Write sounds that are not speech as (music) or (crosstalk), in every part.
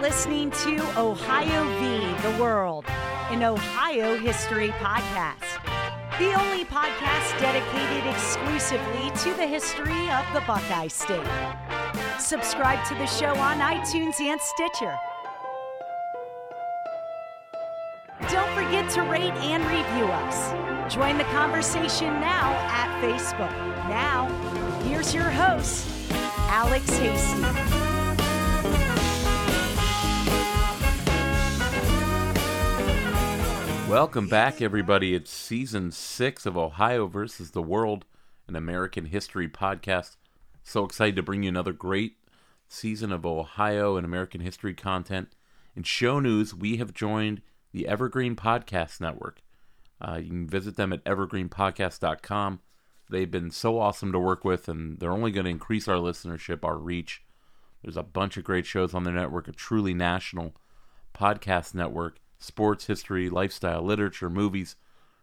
listening to Ohio v. the World, an Ohio history podcast. The only podcast dedicated exclusively to the history of the Buckeye State. Subscribe to the show on iTunes and Stitcher. Don't forget to rate and review us. Join the conversation now at Facebook. Now, here's your host, Alex Hasty. Welcome back, everybody. It's season six of Ohio versus the World, an American history podcast. So excited to bring you another great season of Ohio and American history content. In show news, we have joined the Evergreen Podcast Network. Uh, you can visit them at evergreenpodcast.com. They've been so awesome to work with, and they're only going to increase our listenership, our reach. There's a bunch of great shows on their network, a truly national podcast network sports, history, lifestyle, literature, movies.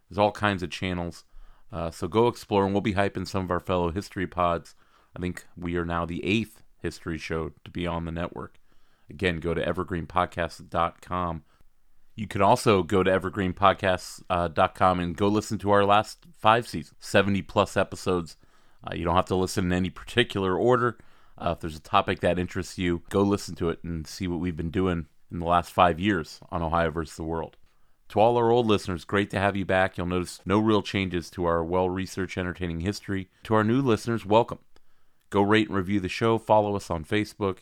There's all kinds of channels. Uh, so go explore, and we'll be hyping some of our fellow history pods. I think we are now the eighth history show to be on the network. Again, go to evergreenpodcast.com. You can also go to evergreenpodcast.com and go listen to our last five seasons, 70 plus episodes. Uh, you don't have to listen in any particular order. Uh, if there's a topic that interests you, go listen to it and see what we've been doing in the last five years on Ohio versus the World. To all our old listeners, great to have you back. You'll notice no real changes to our well researched, entertaining history. To our new listeners, welcome. Go rate and review the show. Follow us on Facebook,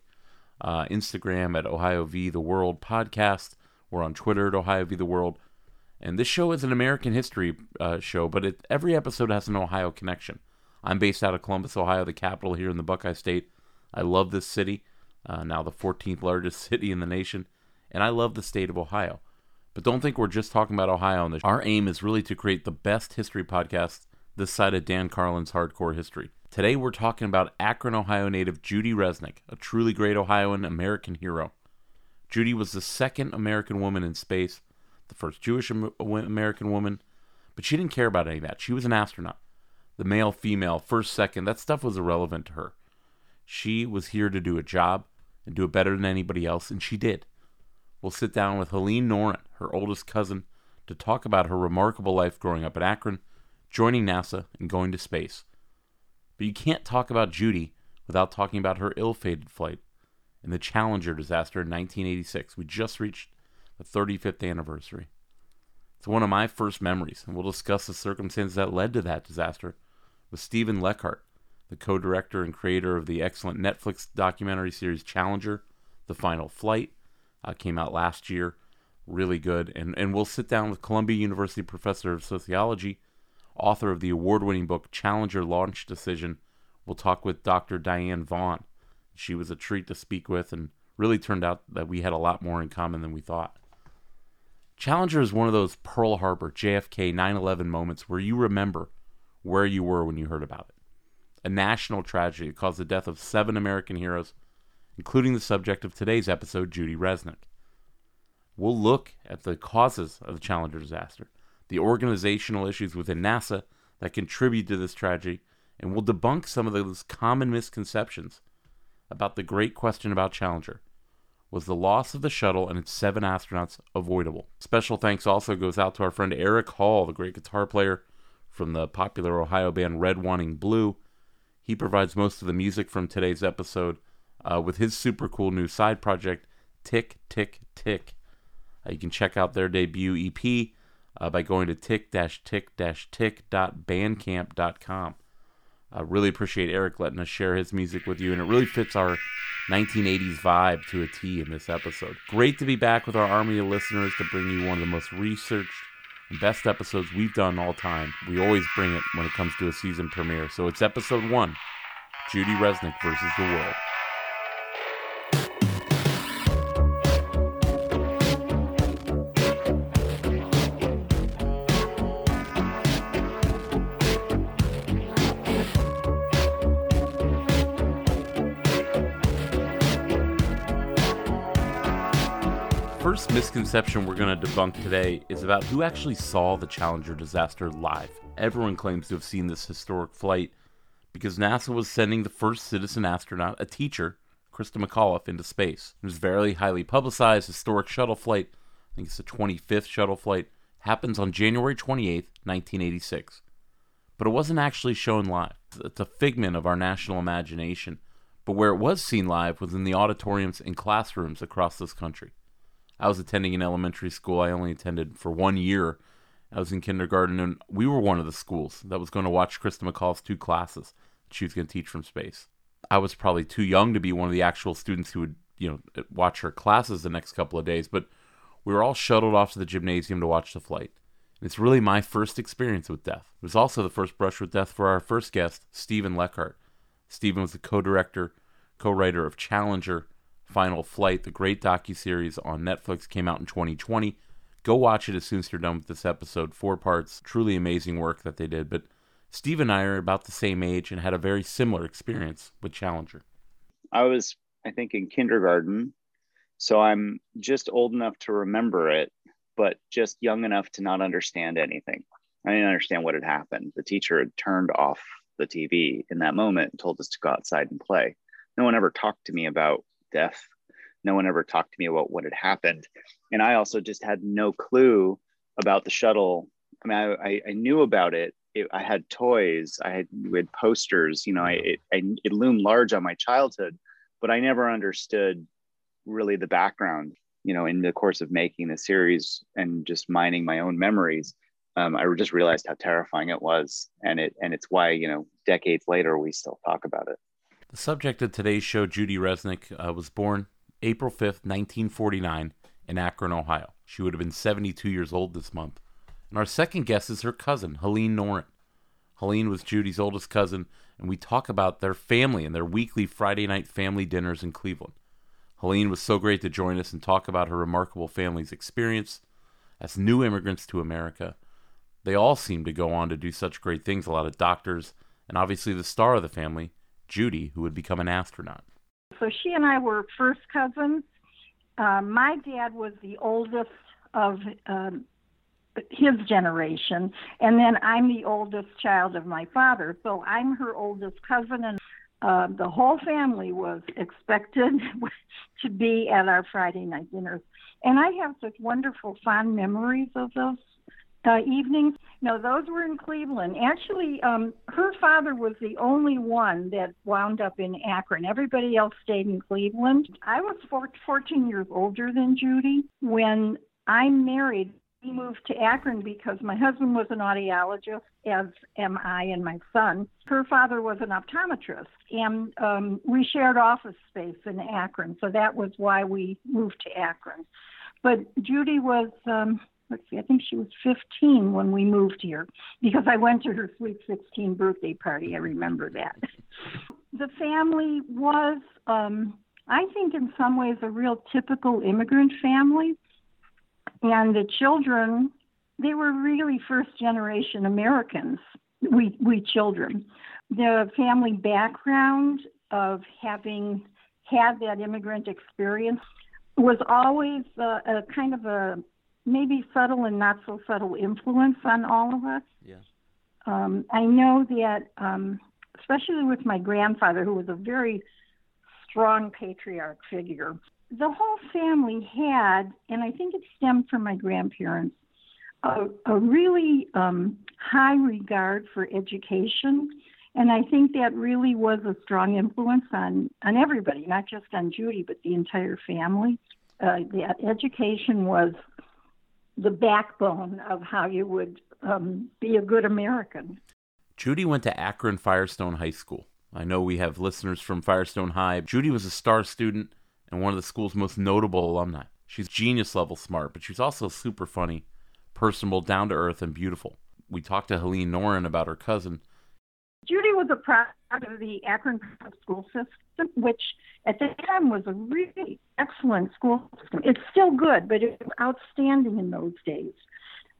uh, Instagram at Ohio v the World Podcast. We're on Twitter at Ohio v the World. And this show is an American history uh, show, but it, every episode has an Ohio connection. I'm based out of Columbus, Ohio, the capital here in the Buckeye State. I love this city, uh, now the 14th largest (laughs) city in the nation and I love the state of Ohio. But don't think we're just talking about Ohio on this. Our aim is really to create the best history podcast this side of Dan Carlin's hardcore history. Today we're talking about Akron, Ohio native Judy Resnik, a truly great Ohioan American hero. Judy was the second American woman in space, the first Jewish American woman, but she didn't care about any of that. She was an astronaut. The male, female, first, second, that stuff was irrelevant to her. She was here to do a job and do it better than anybody else, and she did we'll sit down with Helene Noren, her oldest cousin, to talk about her remarkable life growing up in Akron, joining NASA, and going to space. But you can't talk about Judy without talking about her ill fated flight and the Challenger disaster in 1986. We just reached the 35th anniversary. It's one of my first memories, and we'll discuss the circumstances that led to that disaster with Steven Leckart, the co director and creator of the excellent Netflix documentary series Challenger The Final Flight uh, came out last year. Really good. And, and we'll sit down with Columbia University professor of sociology, author of the award winning book Challenger Launch Decision. We'll talk with Dr. Diane Vaughan. She was a treat to speak with and really turned out that we had a lot more in common than we thought. Challenger is one of those Pearl Harbor, JFK, 9 11 moments where you remember where you were when you heard about it. A national tragedy that caused the death of seven American heroes including the subject of today's episode, Judy Resnik. We'll look at the causes of the Challenger disaster, the organizational issues within NASA that contribute to this tragedy, and we'll debunk some of those common misconceptions about the great question about Challenger. Was the loss of the shuttle and its seven astronauts avoidable? Special thanks also goes out to our friend Eric Hall, the great guitar player from the popular Ohio band Red Wanting Blue. He provides most of the music from today's episode uh, with his super cool new side project, Tick Tick Tick. Uh, you can check out their debut EP uh, by going to tick-tick-tick.bandcamp.com. I really appreciate Eric letting us share his music with you, and it really fits our 1980s vibe to a T in this episode. Great to be back with our army of listeners to bring you one of the most researched and best episodes we've done all time. We always bring it when it comes to a season premiere. So it's episode one Judy Resnik versus the World. Misconception we're going to debunk today is about who actually saw the Challenger disaster live. Everyone claims to have seen this historic flight because NASA was sending the first citizen astronaut, a teacher, Christa McAuliffe into space. It was very highly publicized, historic shuttle flight. I think it's the 25th shuttle flight. Happens on January 28th, 1986. But it wasn't actually shown live. It's a figment of our national imagination. But where it was seen live was in the auditoriums and classrooms across this country. I was attending an elementary school. I only attended for one year. I was in kindergarten, and we were one of the schools that was going to watch Christa McAuliffe's two classes she was going to teach from space. I was probably too young to be one of the actual students who would, you know, uh, watch her classes the next couple of days, but we were all shuttled off to the gymnasium to watch the flight. It's really my first experience with death. It was also the first brush with death for our first guest, Steven Leckart. Steven was the co-director, co-writer of Challenger, Final Flight, the great docu-series on Netflix came out in 2020. Go watch it as soon as you're done with this episode. Four parts, truly amazing work that they did. But Steve and I are about the same age and had a very similar experience with Challenger. I was, I think, in kindergarten. So I'm just old enough to remember it, but just young enough to not understand anything. I didn't understand what had happened. The teacher had turned off the TV in that moment and told us to go outside and play. No one ever talked to me about death. No one ever talked to me about what had happened. And I also just had no clue about the shuttle. I mean, I, I knew about it, it, I had toys, I had, had posters, you know, I, it, I, it loomed large on my childhood, but I never understood really the background, you know, in the course of making the series and just mining my own memories. Um, I just realized how terrifying it was, and it and it's why you know decades later we still talk about it. The subject of today's show, Judy Resnik, uh, was born April fifth, nineteen forty nine, in Akron, Ohio. She would have been seventy two years old this month. And our second guest is her cousin, Helene Noren. Helene was Judy's oldest cousin, and we talk about their family and their weekly Friday night family dinners in Cleveland. Helene was so great to join us and talk about her remarkable family's experience as new immigrants to America. They all seem to go on to do such great things, a lot of doctors, and obviously the star of the family, Judy, who would become an astronaut. So she and I were first cousins. Uh, my dad was the oldest of um, his generation and then i'm the oldest child of my father so i'm her oldest cousin and uh, the whole family was expected (laughs) to be at our friday night dinners and i have such wonderful fond memories of those uh, evenings no those were in cleveland. Actually um her father was the only one that wound up in akron. Everybody else stayed in cleveland. I was four, 14 years older than judy. When i married we moved to Akron because my husband was an audiologist, as am I and my son. Her father was an optometrist, and um, we shared office space in Akron, so that was why we moved to Akron. But Judy was, um, let's see, I think she was 15 when we moved here because I went to her sweet 16 birthday party. I remember that. (laughs) the family was, um, I think, in some ways, a real typical immigrant family and the children they were really first generation Americans. We we children, the family background of having had that immigrant experience was always a, a kind of a maybe subtle and not so subtle influence on all of us. Yes. Um, I know that, um, especially with my grandfather, who was a very strong patriarch figure, the whole family had, and I think it stemmed from my grandparents, a, a really um, high regard for education. And I think that really was a strong influence on, on everybody, not just on Judy, but the entire family. Uh, that education was the backbone of how you would um, be a good American. Judy went to Akron Firestone High School. I know we have listeners from Firestone High. Judy was a star student and one of the school's most notable alumni. She's genius level smart, but she's also super funny, personable, down to earth, and beautiful. We talked to Helene Noren about her cousin. Judy was a product of the Akron school system, which at the time was a really excellent school system. It's still good, but it was outstanding in those days.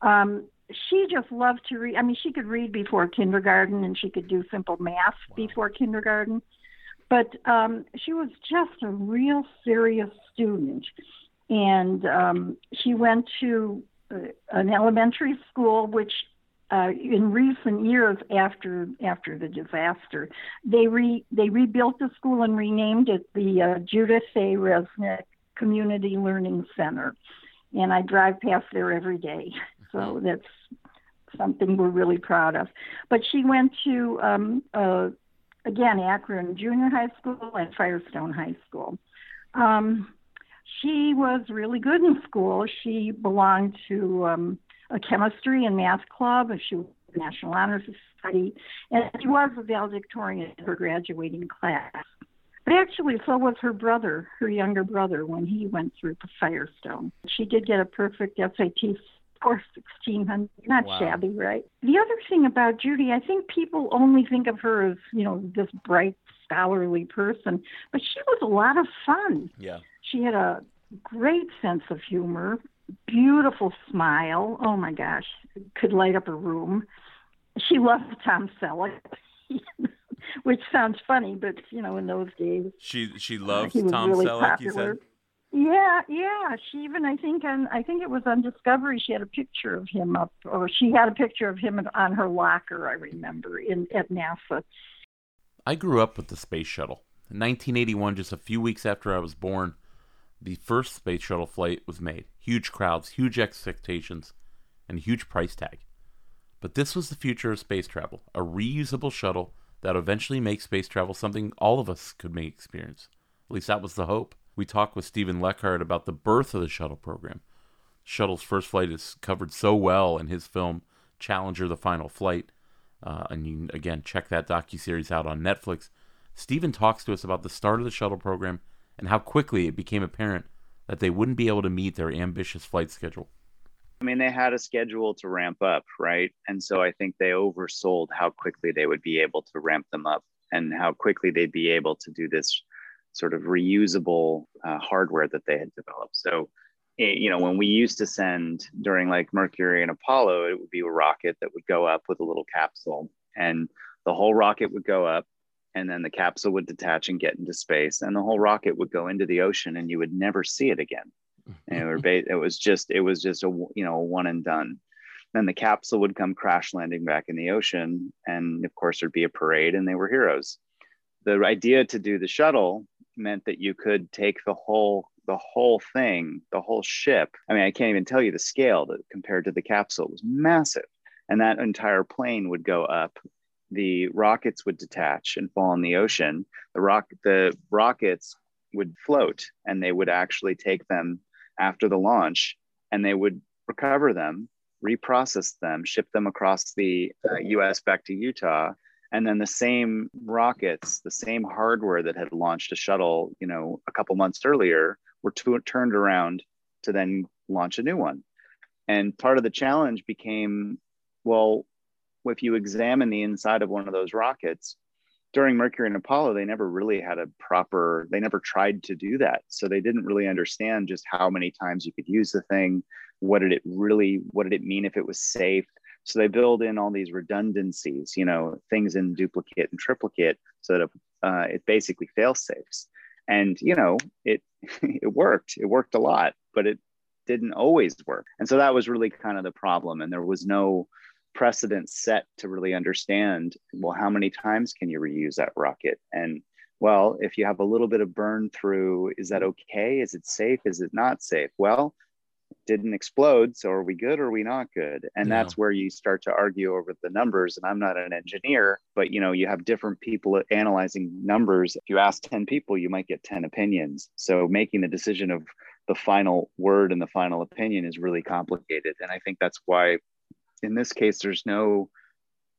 Um, she just loved to read. I mean, she could read before kindergarten and she could do simple math wow. before kindergarten. But um, she was just a real serious student. And um, she went to uh, an elementary school, which uh, in recent years after after the disaster, they re they rebuilt the school and renamed it the uh, Judith A. Resnik Community Learning Center, and I drive past there every day. So mm-hmm. that's something we're really proud of. But she went to um, uh, again Akron Junior High School and Firestone High School. Um, she was really good in school. She belonged to um, a chemistry and math club, and she was National Honor Society, and she was a valedictorian in her graduating class. But actually, so was her brother, her younger brother, when he went through Firestone. She did get a perfect SAT score, 1600. Not wow. shabby, right? The other thing about Judy, I think people only think of her as, you know, this bright, scholarly person, but she was a lot of fun. Yeah. She had a great sense of humor, beautiful smile. Oh my gosh, could light up a room. She loved Tom Selleck, (laughs) which sounds funny, but you know, in those days, she she loves uh, Tom really Selleck. Popular. You said. Yeah, yeah. She even I think on I think it was on Discovery. She had a picture of him up, or she had a picture of him on her locker. I remember in at NASA. I grew up with the space shuttle. In 1981, just a few weeks after I was born, the first space shuttle flight was made. Huge crowds, huge expectations, and a huge price tag. But this was the future of space travel a reusable shuttle that eventually makes space travel something all of us could make experience. At least that was the hope. We talked with Steven Leckart about the birth of the shuttle program. Shuttle's first flight is covered so well in his film Challenger: The Final Flight, uh, and you again check that docu series out on Netflix. Steven talks to us about the start of the shuttle program and how quickly it became apparent that they wouldn't be able to meet their ambitious flight schedule. I mean, they had a schedule to ramp up, right? And so I think they oversold how quickly they would be able to ramp them up and how quickly they'd be able to do this sort of reusable uh, hardware that they had developed. So, eh, you know, when we used to send during like Mercury and Apollo, it would be a rocket that would go up with a little capsule, and the whole rocket would go up and then the capsule would detach and get into space and the whole rocket would go into the ocean and you would never see it again. And it, (laughs) it was just it was just a you know a one and done. Then the capsule would come crash landing back in the ocean and of course there'd be a parade and they were heroes. The idea to do the shuttle meant that you could take the whole the whole thing the whole ship. I mean i can't even tell you the scale that compared to the capsule was massive and that entire plane would go up the rockets would detach and fall in the ocean, the rock the rockets would float and they would actually take them after the launch and they would recover them, reprocess them, ship them across the uh, US back to Utah. And then the same rockets, the same hardware that had launched a shuttle, you know, a couple months earlier, were turned around to then launch a new one. And part of the challenge became, well, if you examine the inside of one of those rockets during Mercury and Apollo, they never really had a proper, they never tried to do that. So they didn't really understand just how many times you could use the thing. What did it really, what did it mean if it was safe? So they build in all these redundancies, you know, things in duplicate and triplicate so that uh, it basically fail safes. And, you know, it, (laughs) it worked, it worked a lot, but it didn't always work. And so that was really kind of the problem. And there was no, precedent set to really understand well how many times can you reuse that rocket? And well if you have a little bit of burn through is that okay? Is it safe? Is it not safe? Well didn't explode so are we good or are we not good? And no. that's where you start to argue over the numbers and i'm not an engineer but you know you have different people analyzing numbers. If you ask 10 people you might get 10 opinions. So making the decision of the final word and the final opinion is really complicated and i think that's why in this case, there's no,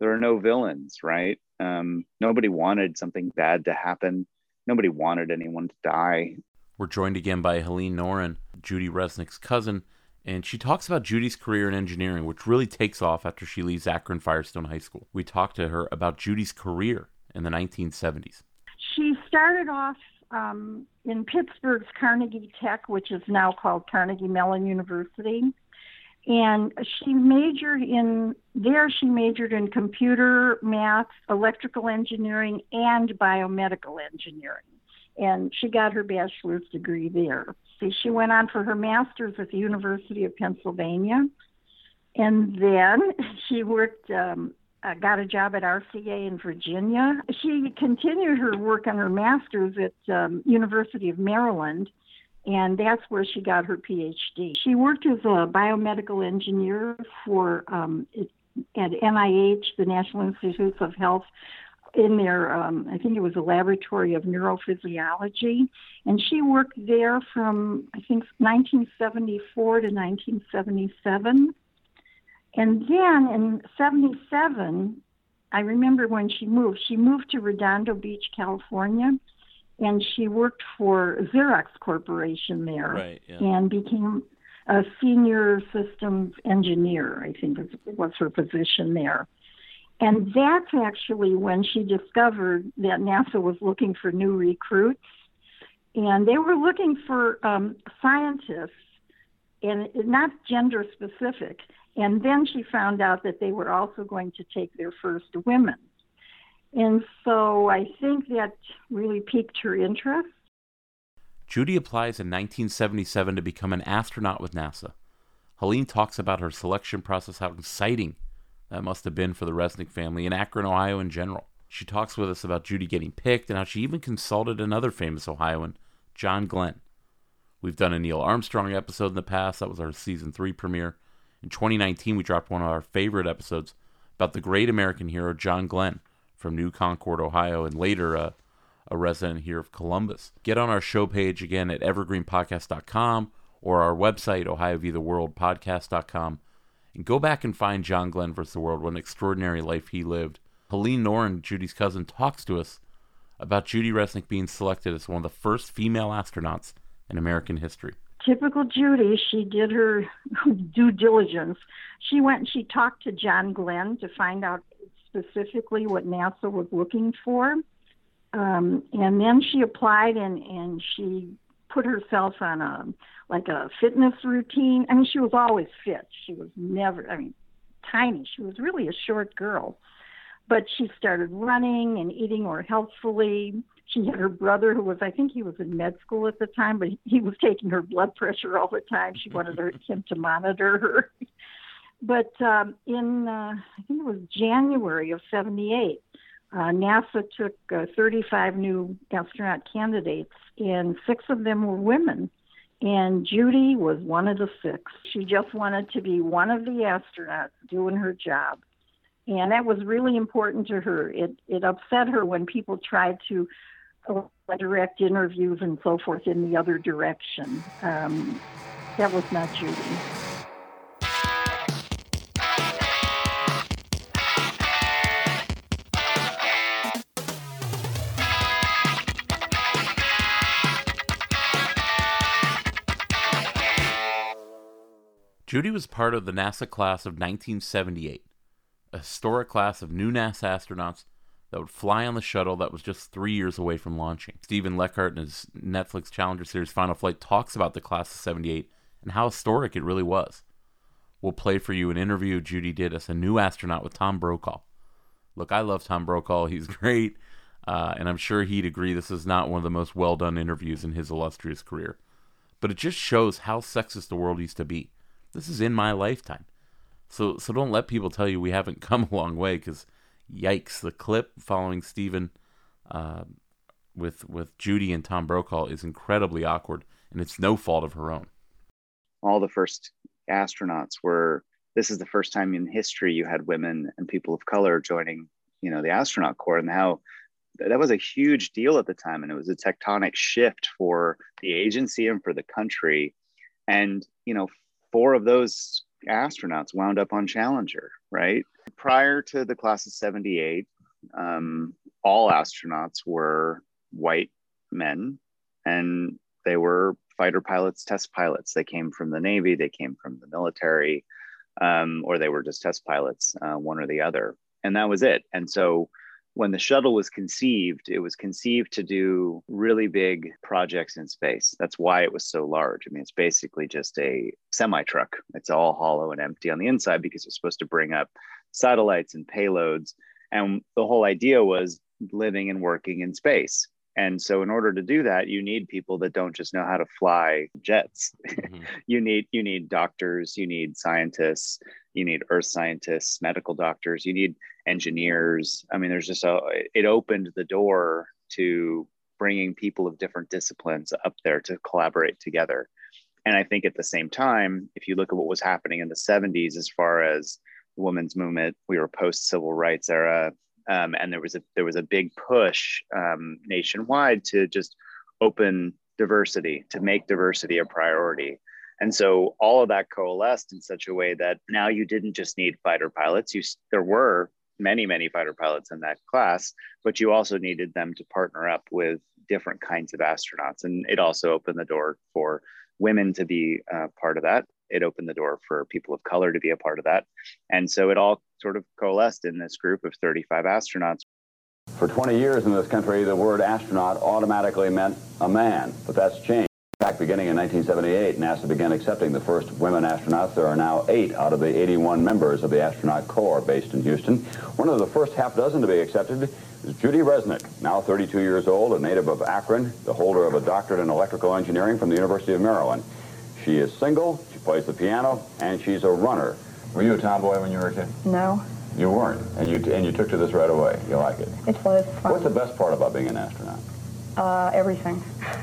there are no villains, right? Um, nobody wanted something bad to happen. Nobody wanted anyone to die. We're joined again by Helene Noren, Judy Resnik's cousin, and she talks about Judy's career in engineering, which really takes off after she leaves Akron Firestone High School. We talked to her about Judy's career in the 1970s. She started off um, in Pittsburgh's Carnegie Tech, which is now called Carnegie Mellon University and she majored in there she majored in computer math electrical engineering and biomedical engineering. And she got her bachelor's degree there. See, she went on for her master's at the university of pennsylvania. And then (laughs) she worked, um, uh, got a job at RCA in Virginia. She continued her work on her master's at um, University of Maryland, and that's where she got her PhD. She worked as a biomedical engineer for um, at NIH, the National Institutes of Health, in their, um, I think it was a laboratory of neurophysiology, and she worked there from I think 1974 to 1977. And then in 77, I remember when she moved, she moved to Redondo Beach, California, and she worked for Xerox Corporation there right, yeah. and became a senior systems engineer, I think was her position there. And that's actually when she discovered that NASA was looking for new recruits. And they were looking for um, scientists and not gender specific. And then she found out that they were also going to take their first women. And so I think that really piqued her interest. Judy applies in 1977 to become an astronaut with NASA. Helene talks about her selection process, how exciting that must have been for the Resnik family in Akron, Ohio in general. She talks with us about Judy getting picked and how she even consulted another famous Ohioan, John Glenn. We've done a Neil Armstrong episode in the past. That was our season three premiere. In 2019, we dropped one of our favorite episodes about the great American hero, John Glenn, from New Concord, Ohio, and later uh, a resident here of Columbus. Get on our show page again at evergreenpodcast.com or our website, ohioviewtheworldpodcast.com and go back and find John Glenn vs. the World, what an extraordinary life he lived. Helene Noren, Judy's cousin, talks to us about Judy Resnik being selected as one of the first female astronauts in American history. Typical Judy, she did her (laughs) due diligence. She went and she talked to John Glenn to find out specifically what NASA was looking for. Um, and then she applied and, and she put herself on a like a fitness routine. I mean, she was always fit. She was never, I mean, tiny. She was really a short girl. But she started running and eating more healthfully. She had her brother, who was, I think he was in med school at the time, but he was taking her blood pressure all the time. She wanted her, him to monitor her. (laughs) but um, in, uh, I think it was January of 78, uh, NASA took uh, 35 new astronaut candidates, and six of them were women. And Judy was one of the six. She just wanted to be one of the astronauts doing her job. And that was really important to her. It, it upset her when people tried to uh, direct interviews and so forth in the other direction. Um, that was not Judy. Judy was part of the NASA class of 1978, a historic class of new NASA astronauts that would fly on the shuttle that was just three years away from launching. Steven Leckart in his Netflix Challenger series Final Flight talks about the class of 78 and how historic it really was. We'll play for you an interview Judy did as a new astronaut with Tom Brokaw. Look, I love Tom Brokaw. (laughs) He's great, uh, and I'm sure he'd agree this is not one of the most well done interviews in his illustrious career. But it just shows how sexist the world used to be this is in my lifetime. So so don't let people tell you we haven't (laughs) come a long way because yikes, the clip following Steven uh, with with Judy and Tom Brokaw is incredibly awkward, and it's no fault of her own. All the first astronauts were. This is the first time in history you had women and people of color joining, you know, the astronaut corps, and how that was a huge deal at the time, and it was a tectonic shift for the agency and for the country. And you know, four of those astronauts wound up on Challenger, right? Prior to the class of 78, um, all astronauts were white men and they were fighter pilots, test pilots. They came from the Navy, they came from the military, um, or they were just test pilots, uh, one or the other. And that was it. And so when the shuttle was conceived, it was conceived to do really big projects in space. That's why it was so large. I mean, it's basically just a semi truck. It's all hollow and empty on the inside because it's supposed to bring up satellites and payloads. And the whole idea was living and working in space. And so in order to do that, you need people that don't just know how to fly jets. Mm-hmm. (laughs) you need you need doctors, you need scientists, you need earth scientists, medical doctors, you need engineers. I mean, there's just a, it opened the door to bringing people of different disciplines up there to collaborate together. And I think at the same time, if you look at what was happening in the 70s as far as the women's movement, we were post civil rights era, um, and there was a there was a big push um, nationwide to just open diversity, to make diversity a priority. And so all of that coalesced in such a way that now you didn't just need fighter pilots. You there were many many fighter pilots in that class, but you also needed them to partner up with different kinds of astronauts, and it also opened the door for women to be uh, part of that. It opened the door for people of color to be a part of that, and so it all sort of coalesced in this group of 35 astronauts. For 20 years in this country, the word astronaut automatically meant a man, but that's changed. In fact, beginning in 1978, NASA began accepting the first women astronauts. There are now eight out of the 81 members of the astronaut corps based in Houston. One of the first half dozen to be accepted is Judy Resnik, now 32 years old, a native of Akron, the holder of a doctorate in electrical engineering from the University of Maryland. She is single, she plays the piano, and she's a runner. Were you a tomboy when you were a kid? No. You weren't, and you and you took to this right away. You like it. It was fun. What's the best part about being an astronaut? Uh, everything.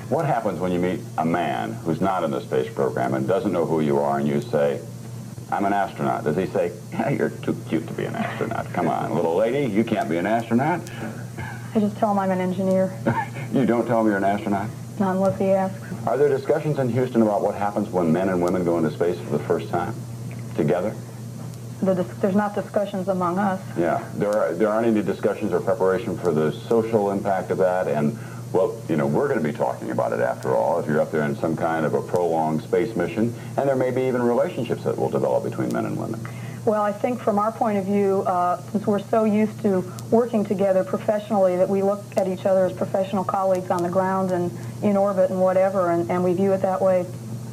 What happens when you meet a man who's not in the space program and doesn't know who you are, and you say, "I'm an astronaut"? Does he say, hey, "You're too cute to be an astronaut"? Come on, little lady, you can't be an astronaut. I just tell him I'm an engineer. (laughs) you don't tell him you're an astronaut. Not unless he asks. Are there discussions in Houston about what happens when men and women go into space for the first time together? The dis- there's not discussions among us. Yeah, there are, there aren't any discussions or preparation for the social impact of that, and well, you know, we're going to be talking about it after all. If you're up there in some kind of a prolonged space mission, and there may be even relationships that will develop between men and women. Well, I think from our point of view, uh, since we're so used to working together professionally that we look at each other as professional colleagues on the ground and in orbit and whatever, and, and we view it that way,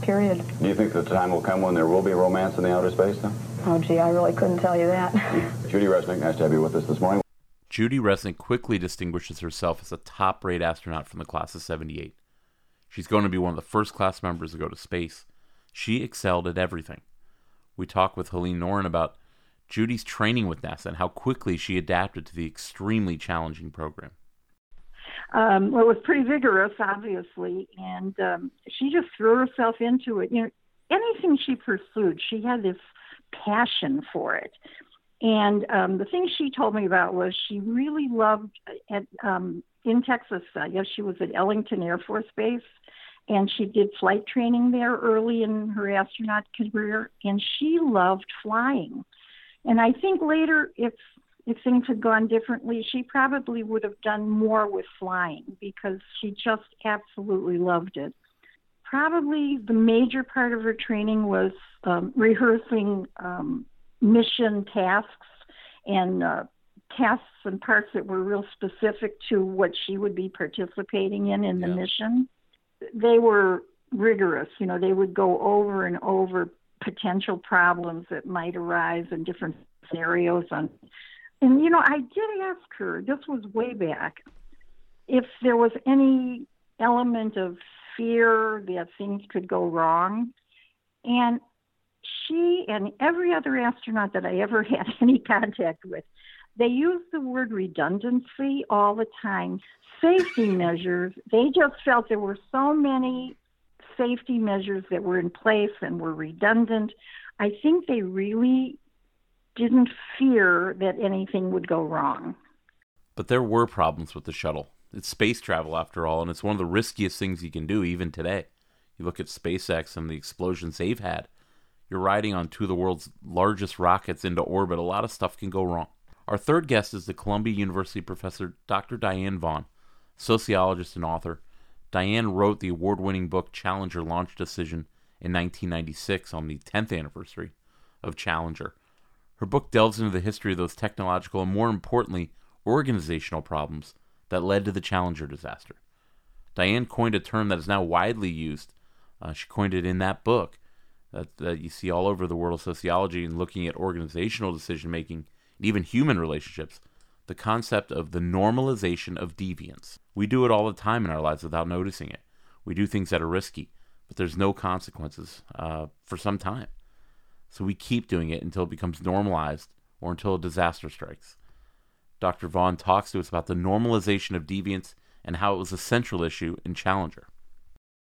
period. Do you think the time will come when there will be romance in the outer space, then? Oh, gee, I really couldn't tell you that. (laughs) Judy Resnik, nice to have you with us this morning. Judy Resnik quickly distinguishes herself as a top rate astronaut from the class of 78. She's going to be one of the first class members to go to space. She excelled at everything. We talk with Helene Noren about Judy's training with NASA and how quickly she adapted to the extremely challenging program. Um, well, it was pretty vigorous, obviously, and um, she just threw herself into it. You know, anything she pursued, she had this passion for it. And um, the thing she told me about was she really loved at um, in Texas. I guess she was at Ellington Air Force Base, and she did flight training there early in her astronaut career, and she loved flying. And I think later, if if things had gone differently, she probably would have done more with flying because she just absolutely loved it. Probably the major part of her training was um, rehearsing um, mission tasks and uh, tasks and parts that were real specific to what she would be participating in in the Yeah. mission. They were rigorous. You know, they would go over and over potential problems that might arise in different scenarios. On, and you know, I did ask her. This was way back. If there was any element of fear that things could go wrong, and she and every other astronaut that I ever (laughs) had any contact with, they use the word redundancy all the time. Safety (laughs) measures, they just felt there were so many safety measures that were in place and were redundant. I think they really didn't fear that anything would go wrong. But there were problems with the shuttle. It's space travel, after all, and it's one of the riskiest things you can do, even today. You look at SpaceX and the explosions they've had. You're riding on two of the world's largest rockets into orbit. A lot of stuff can go wrong. Our third guest is the Columbia University professor Dr. Diane Vaughan, sociologist and author. Diane wrote the award winning book Challenger Launch Decision in 1996 on the 10th anniversary of Challenger. Her book delves into the history of those technological and, more importantly, organizational problems that led to the Challenger disaster. Diane coined a term that is now widely used. Uh, she coined it in that book that, that you see all over the world of sociology and looking at organizational decision making and even human relationships. The concept of the normalization of deviance. We do it all the time in our lives without noticing it. We do things that are risky, but there's no consequences uh, for some time. So we keep doing it until it becomes normalized or until a disaster strikes. Dr. Vaughan talks to us about the normalization of deviance and how it was a central issue in Challenger.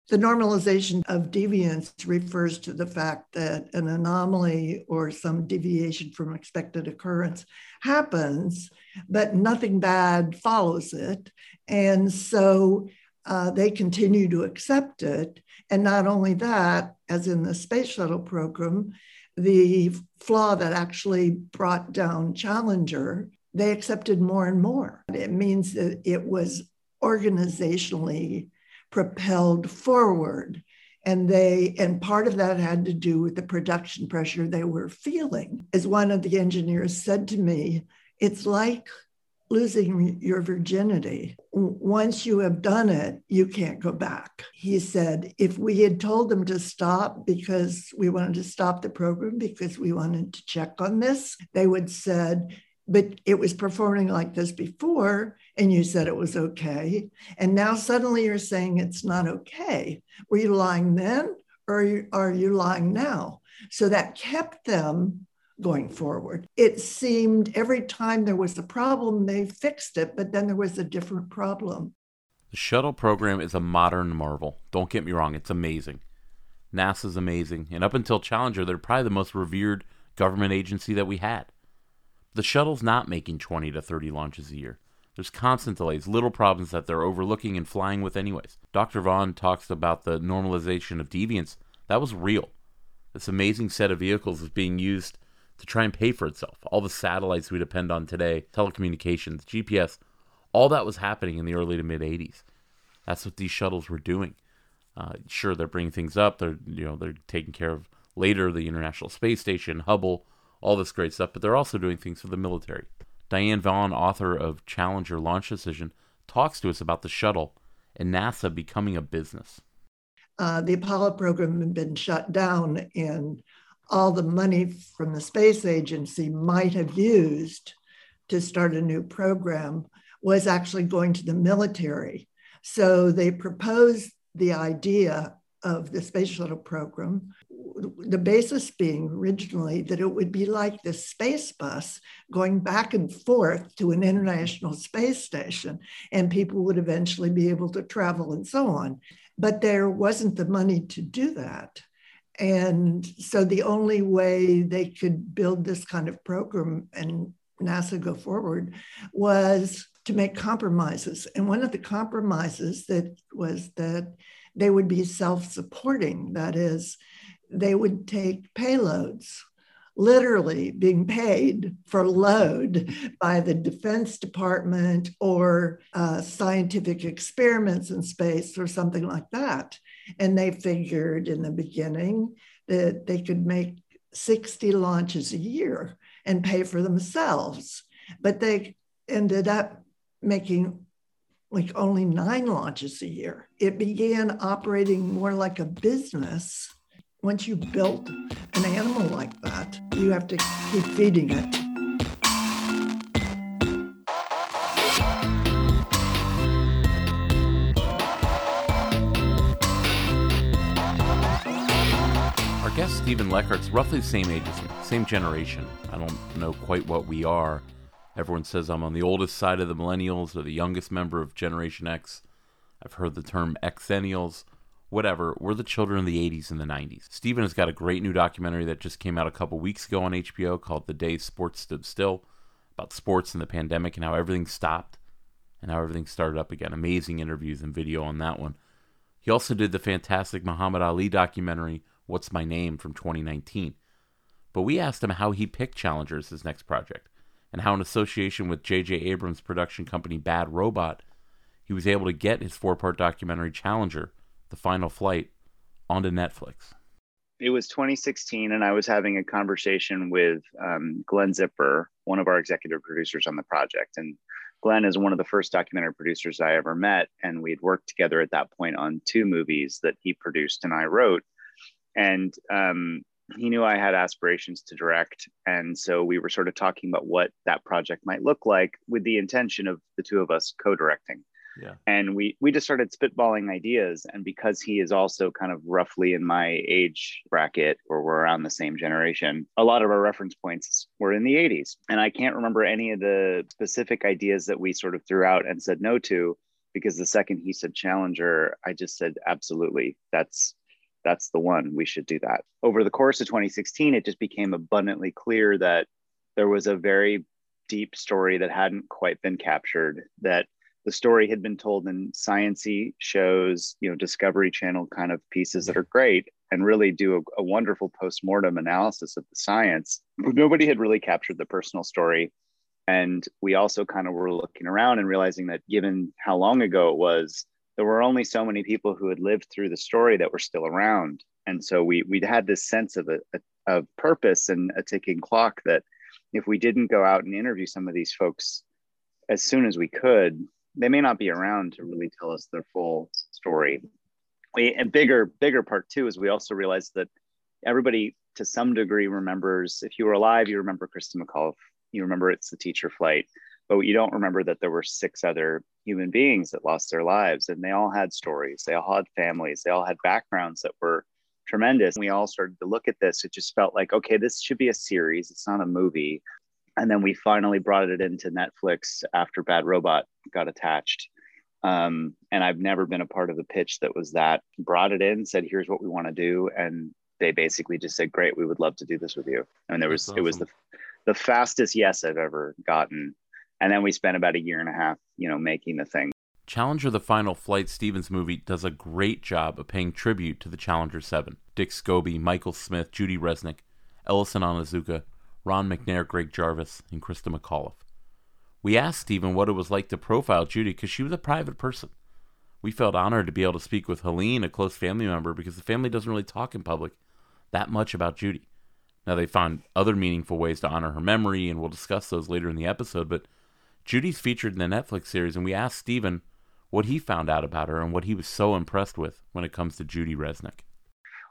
The normalization of deviance refers to the fact that an anomaly or some deviation from expected occurrence happens, but nothing bad follows it. And so uh, they continue to accept it. And not only that, as in the space shuttle program, the flaw that actually brought down Challenger, they accepted more and more. It means that it was organizationally propelled forward and they and part of that had to do with the production pressure they were feeling. As one of the engineers said to me it's like losing your virginity. Once you have done it you can't go back. He said if we had told them to stop because we wanted to stop the program because we wanted to check on this they would said but it was performing like this before and you said it was okay. And now suddenly you're saying it's not okay. Were you lying then or are you, are you lying now? So that kept them going forward. It seemed every time there was a problem they fixed it but then there was a different problem. The shuttle program is a modern marvel. Don't get me wrong it's amazing. Nasa's amazing. And up until challenger they're probably the most revered government agency that we had the shuttle's not making 20 to 30 launches a year. There's constant delays, little problems that they're overlooking and flying with anyways. Dr. Vaughan talks about the normalization of deviance. That was real. This amazing set of vehicles is being used to try and pay for itself. All the satellites we depend on today, telecommunications, GPS, all that was happening in the early to mid 80s. That's what these shuttles were doing. Uh, sure, they're bringing things up. They're you know they're taking care of later the International Space Station, Hubble, all this great stuff, but they're also doing things for the military. Diane Vaughan, author of Challenger Launch Decision, talks to us about the shuttle and NASA becoming a business. Uh, the Apollo program had been shut down, and all the money from the space agency might have used to start a new program was actually going to the military. So they proposed the idea of the space shuttle program the basis being originally that it would be like the space bus going back and forth to an international space station, and people would eventually be able to travel and so on. But there wasn't the money to do that. And so the only way they could build this kind of program and NASA go forward was to make compromises. And one of the compromises that was that they would be self-supporting. That is, they would take payloads, literally being paid for load by the Defense Department or uh, scientific experiments in space or something like that. And they figured in the beginning that they could make 60 launches a year and pay for themselves. But they ended up making like only nine launches a year. It began operating more like a business once you built an animal like that, you have to keep feeding it. Our guest Steven Leckart's roughly the same age as me, same generation. I don't know quite what we are. Everyone says I'm on the oldest side of the millennials or the youngest member of Generation X. I've heard the term Xennials whatever. We're the children of the 80s and the 90s. Steven has got a great new documentary that just came out a couple weeks ago on HBO called The Day Sports Stood Still about sports and the pandemic and how everything stopped and how everything started up again. Amazing interviews and video on that one. He also did the fantastic Muhammad Ali documentary, What's My Name, from 2019. But we asked him how he picked Challenger as his next project and how, in association with J.J. Abrams' production company Bad Robot, he was able to get his four part documentary Challenger the Final Flight onto Netflix? It was 2016, and I was having a conversation with um, Glenn Zipper, one of our executive producers on the project. And Glenn is one of the first documentary producers I ever met. And we'd worked together at that point on two movies that he produced and I wrote. And um, he knew I had aspirations to direct. And so we were sort of talking about what that project might look like with the intention of the two of us co directing. Yeah. And we we just started spitballing ideas. And because he is also kind of roughly in my age bracket, or we're around the same generation, a lot of our reference points were in the 80s. And I can't remember any of the specific ideas that we sort of threw out and said no to, because the second he said Challenger, I just said absolutely. That's that's the one we should do that over the course of 2016 it just became abundantly clear that there was a very deep story that hadn't quite been captured that the story had been told in sciency shows you know discovery channel kind of pieces that are great and really do a, a wonderful post-mortem analysis of the science. But nobody had really captured the personal story. And we also kind of were looking around and realizing that given how long ago it was there were only so many people who had lived through the story that were still around. And so we we'd had this sense of a, a of purpose and a ticking clock that if we didn't go out and interview some of these folks as soon as we could they may not be around to really tell us their full story. We, and bigger bigger part too is we also realized that everybody to some degree remembers if you were alive you remember kristen mcauliffe you remember it's the teacher flight but you don't remember that there were six other human beings that lost their lives and they all had stories they all had families they all had backgrounds that were tremendous. We all started to look at this it just felt like okay this should be a series it's not a movie and then we finally brought it into netflix after bad robot got attached um, and i've never been a part of a pitch that was that brought it in said here's what we want to do and they basically just said great we would love to do this with you and there was awesome. it was the the fastest yes i've ever gotten and then we spent about a year and a half you know making the thing Challenger the Final Flight Stevens movie does a great job of paying tribute to the Challenger 7. Dick Scobie, Michael Smith, Judy Resnik, Ellison Onizuka, Ron McNair, Greg Jarvis, and Christa McAuliffe. We asked Steven what it was like to profile Judy because she was a private person. We felt honored to be able to speak with Helene, a close family member, because the family doesn't really talk in public that much about Judy. Now, they found other meaningful ways to honor her memory, and we'll discuss those later in the episode, but Judy's featured in the Netflix series, and we asked Steven what he found out about her and what he was so impressed with when it comes to Judy Resnik.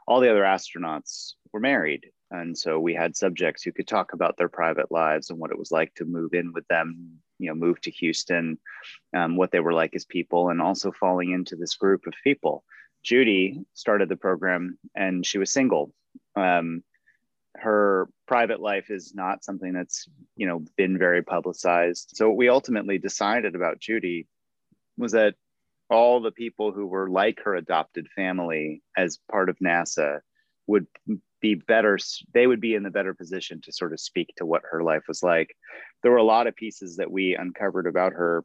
All the other astronauts were married. And so we had subjects who could talk about their private lives and what it was like to move in with them, you know, move to Houston, um, what they were like as people, and also falling into this group of people. Judy started the program and she was single. Um, her private life is not something that's you know been very publicized so what we ultimately decided about judy was that all the people who were like her adopted family as part of NASA would be better they would be in the better position to sort of speak to what her life was like. There were a lot of pieces that we uncovered about her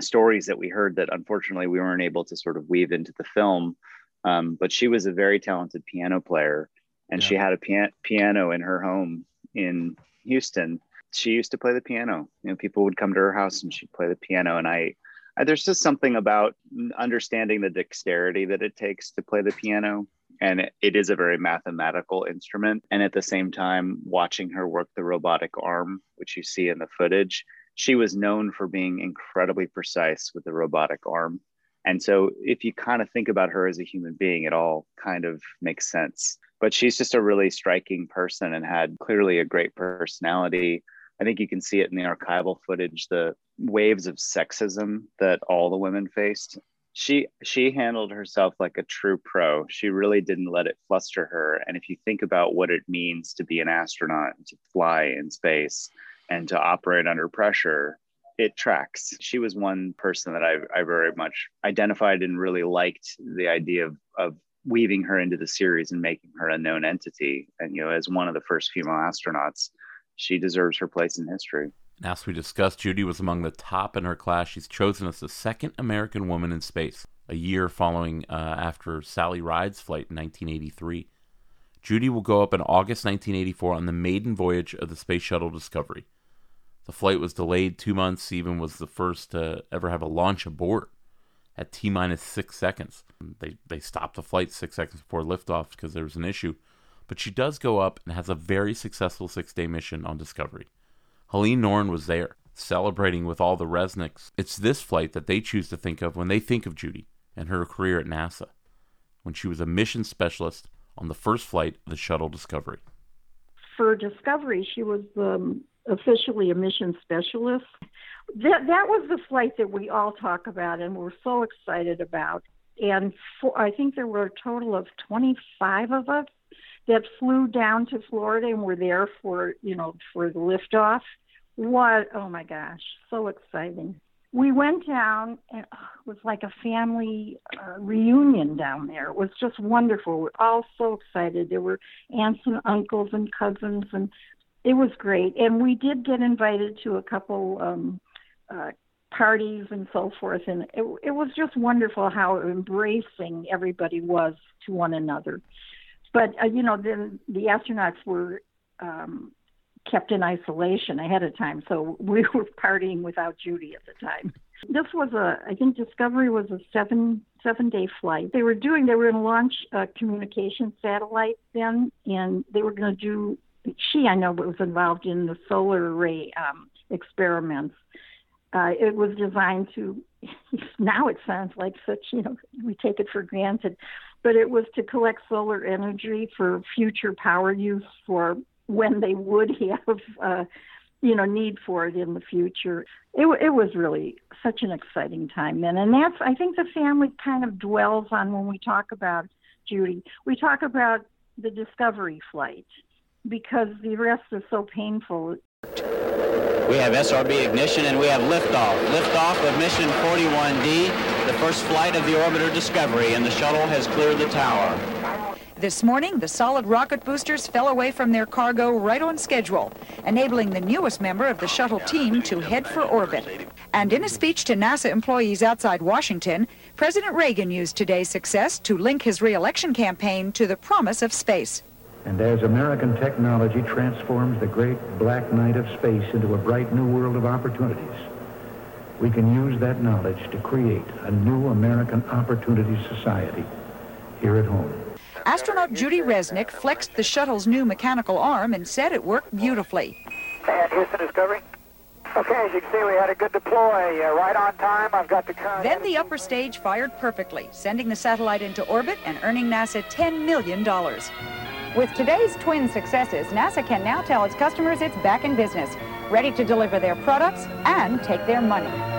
stories that we heard that unfortunately we weren't able to sort of weave into the film. Um, but she was a very talented piano player and yeah. she had a pian- piano in her home in houston. She used to play the piano. You know people would come to her house and she'd play the piano and i there's just something about understanding the dexterity that it takes to play the piano and it, is a very mathematical instrument. And at the same time watching her work the robotic arm which you see in the footage she was known for being incredibly precise with the robotic arm. And so if you kind of think about her as a human being it all kind of makes sense. But she's just a really striking person and had clearly a great personality. I think you can see it in the archival footage, the waves of sexism that all the women faced. She she handled herself like a true pro. She really didn't let it fluster her. And if you think about what it means to be an astronaut, to fly in space, and to operate under pressure, it tracks. She was one person that I, I very much identified and really liked the idea of, of weaving her into the series and making her a known entity. And, you know, as one of the first female astronauts, she deserves her place in history. As we discussed, Judy was among the top in her class. She's chosen as the second American woman in space, a year following uh, after Sally Ride's flight in 1983. Judy will go up in August 1984 on the maiden voyage of the Space Shuttle Discovery. The flight was delayed two months. Even was the first to ever have a launch abort at T minus six seconds. They they stopped the flight six seconds before liftoff because there was an issue. But she does go up and has a very successful six day mission on Discovery. Helene Norn was there, celebrating with all the Resniks. It's this flight that they choose to think of when they think of Judy and her career at NASA, when she was a mission specialist on the first flight of the shuttle Discovery. For Discovery, she was um, officially a mission specialist. that that was the flight that we all talk about and we're so excited about. And for, I think there were a total of 25 of us that flew down to Florida and were there for you know for the liftoff. What? Oh my gosh, so exciting! We went down and oh, it was like a family uh, reunion down there. It was just wonderful. We're all so excited. There were aunts and uncles and cousins, and it was great. And we did get invited to a couple um, uh, parties and so forth, and it, it was just wonderful how embracing everybody was to one another. But uh, you know, then the astronauts were um, kept in isolation ahead of time, so we (laughs) were partying without Judy at the time. This was a, I think Discovery was a seven seven day flight. They were doing, they were going to launch a communication satellite then, and they were going to do. She, I know, was involved in the solar array um, experiments. Uh, it was designed to. (laughs) Now it sounds like such, you know, we take it for granted but it was to collect solar energy for future power use for when they would have, uh, you know, need for it in the future. It, it was really such an exciting time then, and that's I think the family kind of dwells on when we talk about Judy. We talk about the Discovery flight because the rest is so painful. We have SRB ignition and we have liftoff. Liftoff of mission 41D, the first flight of the orbiter Discovery, and the shuttle has cleared the tower. This morning, the solid rocket boosters fell away from their cargo right on schedule, enabling the newest member of the shuttle team to head for orbit. And in a speech to NASA employees outside Washington, President Reagan used today's success to link his reelection campaign to the promise of space. And as American technology transforms the great black night of space into a bright new world of opportunities, we can use that knowledge to create a new American opportunity society here at home. Astronaut Judy Resnik flexed the shuttle's new mechanical arm and said it worked beautifully. And Houston Discovery. Okay, as you can see, we had a good deploy uh, right on time. I've got the current. Then the upper stage fired perfectly, sending the satellite into orbit and earning NASA $10 million. With today's twin successes, NASA can now tell its customers it's back in business, ready to deliver their products and take their money.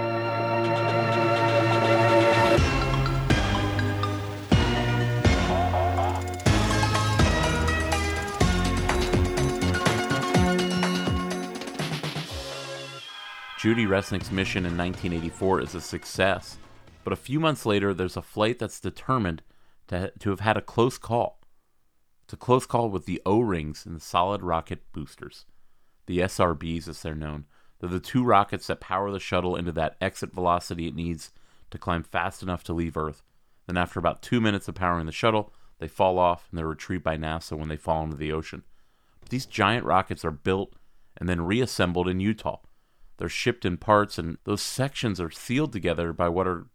Judy Resnik's mission in 1984 is a success, but a few months later, there's a flight that's determined to, to have had a close call. It's a close call with the O rings and the solid rocket boosters. The SRBs, as they're known. They're the two rockets that power the shuttle into that exit velocity it needs to climb fast enough to leave Earth. Then, after about two minutes of powering the shuttle, they fall off and they're retrieved by NASA when they fall into the ocean. But these giant rockets are built and then reassembled in Utah they're shipped in parts, and those sections are sealed together by what are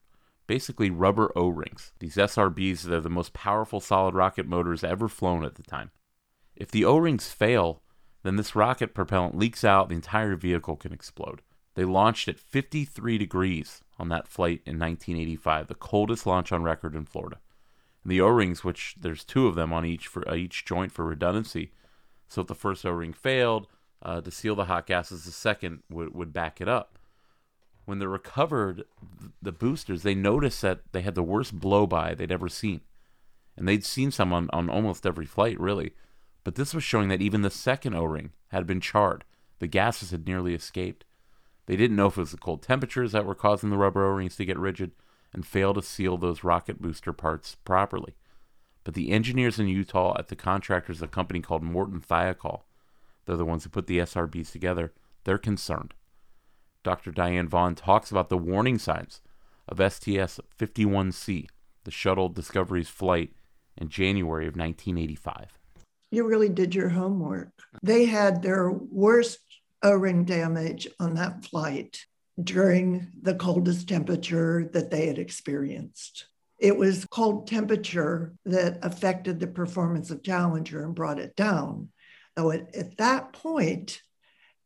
basically rubber O rings. These SRBs, they're the most powerful solid rocket motors ever flown at the time. If the O rings fail, then this rocket propellant leaks out, the entire vehicle can explode. They launched at 53 degrees on that flight in 1985, the coldest launch on record in Florida. And the O-rings, which there's two of them on each for uh, each joint for redundancy, so if the first O-ring failed, uh, to seal the hot gases. The second would, would back it up. When they recovered the boosters, they noticed that they had the worst blow by they'd ever seen. And they'd seen some on, on almost every flight, really. But this was showing that even the second O ring had been charred. The gases had nearly escaped. They didn't know if it was the cold temperatures that were causing the rubber O rings to get rigid and fail to seal those rocket booster parts properly. But the engineers in Utah at the contractors, a company called Morton Thiokol, they're the ones who put the SRBs together. They're concerned. Dr. Diane Vaughan talks about the warning signs of STS 51C, the shuttle Discovery's flight in January of 1985. You really did your homework. They had their worst O ring damage on that flight during the coldest temperature that they had experienced. It was cold temperature that affected the performance of Challenger and brought it down. So at, at that point,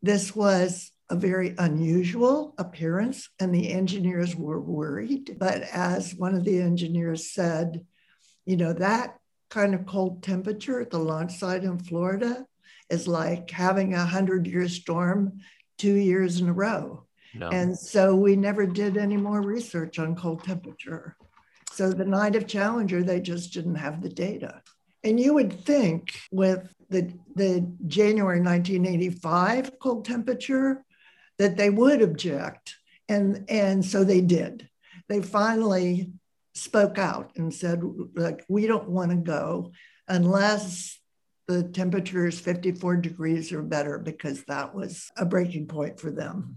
this was a very unusual appearance, and the engineers were worried. But as one of the engineers said, you know, that kind of cold temperature at the launch site in Florida is like having a hundred year storm two years in a row. No. And so we never did any more research on cold temperature. So the night of Challenger, they just didn't have the data. And you would think with the, the January 1985 cold temperature that they would object. And, and so they did. They finally spoke out and said, like, we don't want to go unless the temperature is 54 degrees or better, because that was a breaking point for them.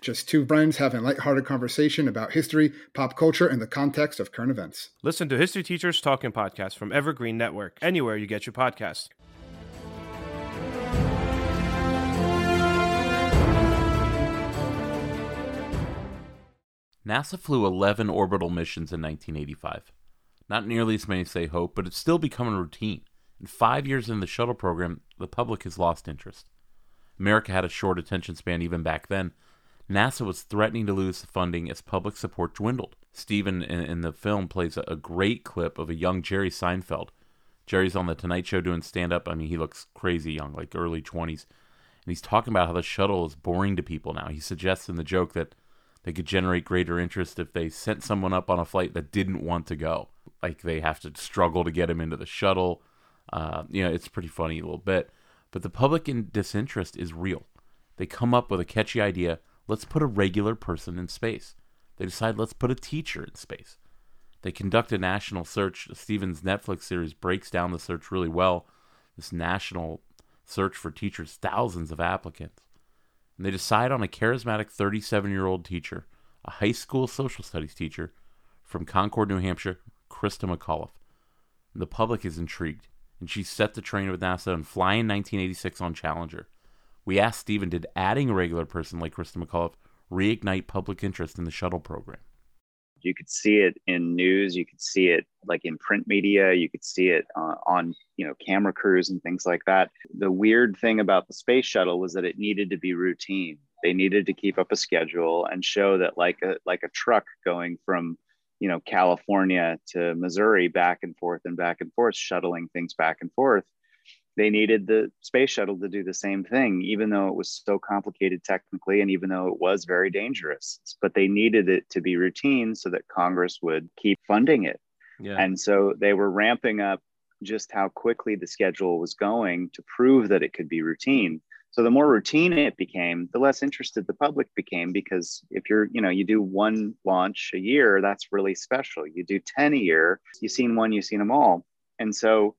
Just two friends having a lighthearted conversation about history, pop culture, and the context of current events. Listen to History Teachers Talking Podcast from Evergreen Network, anywhere you get your podcasts. NASA flew 11 orbital missions in 1985. Not nearly as many as they hoped, but it's still becoming routine. In five years in the shuttle program, the public has lost interest. America had a short attention span even back then. NASA was threatening to lose funding as public support dwindled. Steven in, in the film plays a, a great clip of a young Jerry Seinfeld. Jerry's on the Tonight Show doing stand up. I mean, he looks crazy young, like early 20s. And he's talking about how the shuttle is boring to people now. He suggests in the joke that they could generate greater interest if they sent someone up on a flight that didn't want to go. Like they have to struggle to get him into the shuttle. Uh, you know, it's pretty funny a little bit. But the public in disinterest is real. They come up with a catchy idea let's put a regular person in space. They decide let's put a teacher in space. They conduct a national search. Steven's Netflix series breaks down the search really well. This national search for teachers, thousands of applicants. And they decide on a charismatic 37 year old teacher, a high school social studies teacher from Concord, New Hampshire, Christa McAuliffe. And the public is intrigued, and she's set to train with NASA and fly in 1986 on Challenger. We asked Steven, did adding a regular person like Christa McAuliffe reignite public interest in the shuttle program? You could see it in news. You could see it like in print media. You could see it uh, on you know camera crews and things like that. The weird thing about the space shuttle was that it needed to be routine. They needed to keep up a schedule and show that like a like a truck going from you know California to Missouri back and forth and back and forth, shuttling things back and forth they needed the space shuttle to do the same thing, even though it was so complicated technically and even though it was very dangerous. But they needed it to be routine so that Congress would keep funding it. Yeah. And so they were ramping up just how quickly the schedule was going to prove that it could be routine. So the more routine it became, the less interested the public became because if you're, you know, you do one launch a year, that's really special. You do 10 a year, you've seen one, you've seen them all. And so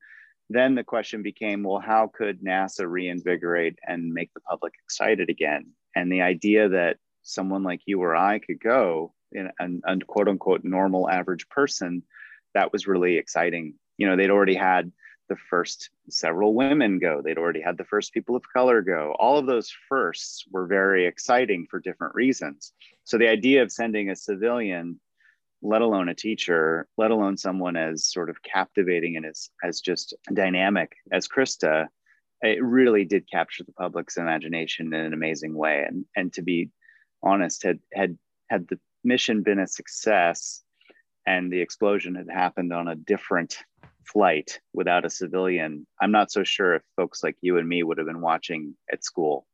then the question became well how could nasa reinvigorate and make the public excited again? And the idea that someone like you or i could go in a, a quote unquote normal average person that was really exciting. You know they'd already had the first several women go. They'd already had the first people of color go. All of those firsts were very exciting for different reasons. So the idea of sending a civilian let alone a teacher, let alone someone as sort of captivating and as, as just dynamic as Christa, it really did capture the public's imagination in an amazing way. And, and to be honest, had, had, had the mission been a success and the explosion had happened on a different flight without a civilian, I'm not so sure if folks like you and me would have been watching at school.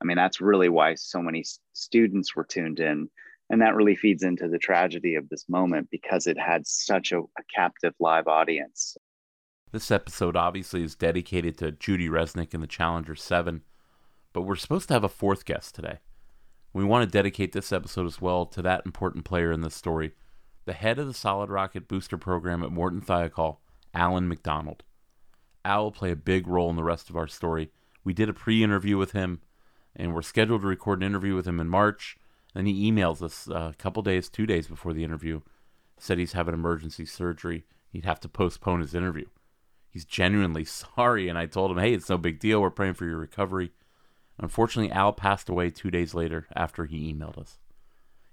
I mean, that's really why so many students were tuned in and that really feeds into the tragedy of this moment because it had such a, a captive live audience. This episode obviously is dedicated to Judy Resnik and the Challenger 7, but we're supposed to have a fourth guest today. We want to dedicate this episode as well to that important player in this story, the head of the solid rocket booster program at Morton Thiokol, Alan McDonald. Al will play a big role in the rest of our story. We did a pre interview with him, and we're scheduled to record an interview with him in March. Then he emails us uh, a couple days, two days before the interview, said he's having emergency surgery. He'd have to postpone his interview. He's genuinely (laughs) sorry, and I told him, hey, it's no big deal. We're praying for your recovery. Unfortunately, Al passed away two days later after he emailed us.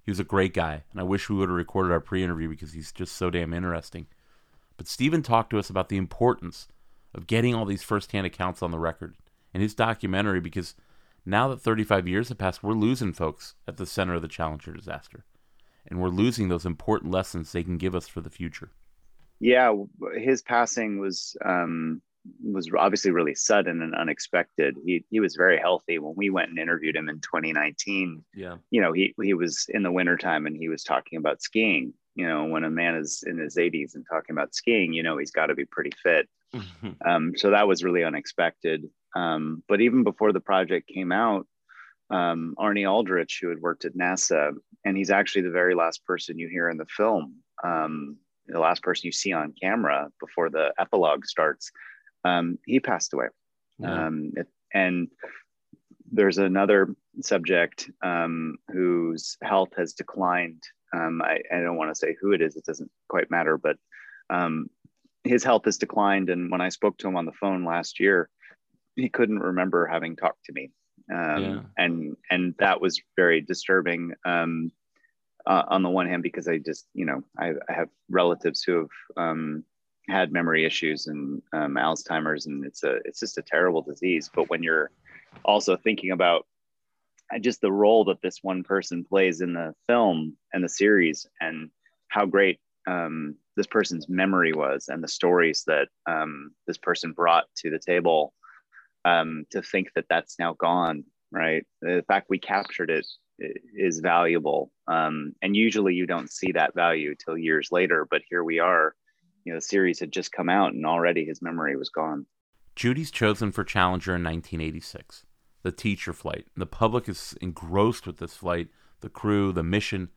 He was a great guy, and I wish we would have recorded our pre interview because he's just so damn interesting. But Steven talked to us about the importance of getting all these firsthand accounts on the record in his documentary because now that 35 years have passed, we're losing folks at the center of the Challenger disaster. And we're losing those important lessons they can give us for the future. Yeah, his passing was um, was obviously really sudden and unexpected. He he was very healthy when we went and interviewed him in 2019. Yeah. You know, he he was in the wintertime and he was talking about skiing. You know, when a man is in his 80s and talking about skiing, you know, he's got to be pretty fit. (laughs) um, so that was really unexpected. Um, but even before the project came out, um, Arnie Aldrich, who had worked at NASA, and he's actually the very last person you hear in the film, um, the last person you see on camera before the epilogue starts, um, he passed away. Um, it, and there's another subject um, whose health has declined. Um, I, I, don't want to say who it is, it doesn't quite matter, but um, his health has declined. And when I spoke to him on the phone last year, he couldn't remember having talked to me. Um, Yeah. And and that was very disturbing. Um, uh, on the one hand, because I just you know I, I have relatives who have um, had memory issues and um, Alzheimer's, and it's a it's just a terrible disease. But when you're also thinking about uh, just the role that this one person plays in the film and the series, and how great um, this person's memory was, and the stories that um, this person brought to the table, um, to think that that's now gone, right? The fact we captured it is valuable, um, and usually you don't see that value till years later. But here we are. You know, the series had just come out, and already his memory was gone. Judy's chosen for Challenger in 1986. The teacher flight. The public is engrossed with this flight, the crew, the mission.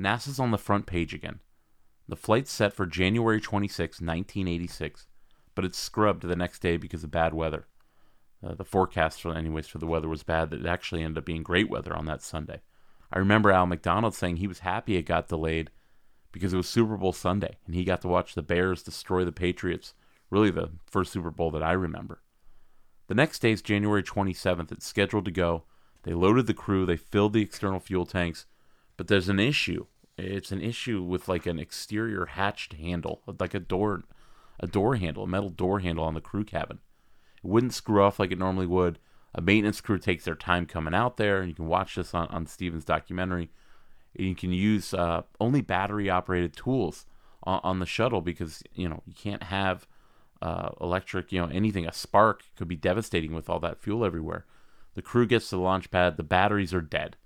NASA's on the front page again. The flight's set for January 26, 1986, but it's scrubbed the next day because of bad weather. Uh, the forecast, for, anyways, for the weather was bad. That it actually ended up being great weather on that Sunday. I remember Al McDonald saying he was happy it got delayed because it was Super Bowl Sunday and he got to watch the Bears destroy the Patriots. Really, the first Super Bowl that I remember. The next day is January 27th. It's scheduled to go. They loaded the crew, they filled the external fuel tanks, but there's an issue. It's an issue with like an exterior hatched handle, like a door a door handle, a metal door handle on the crew cabin. It wouldn't screw off like it normally would. A maintenance crew takes their time coming out there, and you can watch this on, on Steven's documentary. And you can use uh, only battery operated tools on, on the shuttle because you know you can't have uh, electric, you know, anything. A spark could be devastating with all that fuel everywhere. The crew gets to the launch pad, the batteries are dead.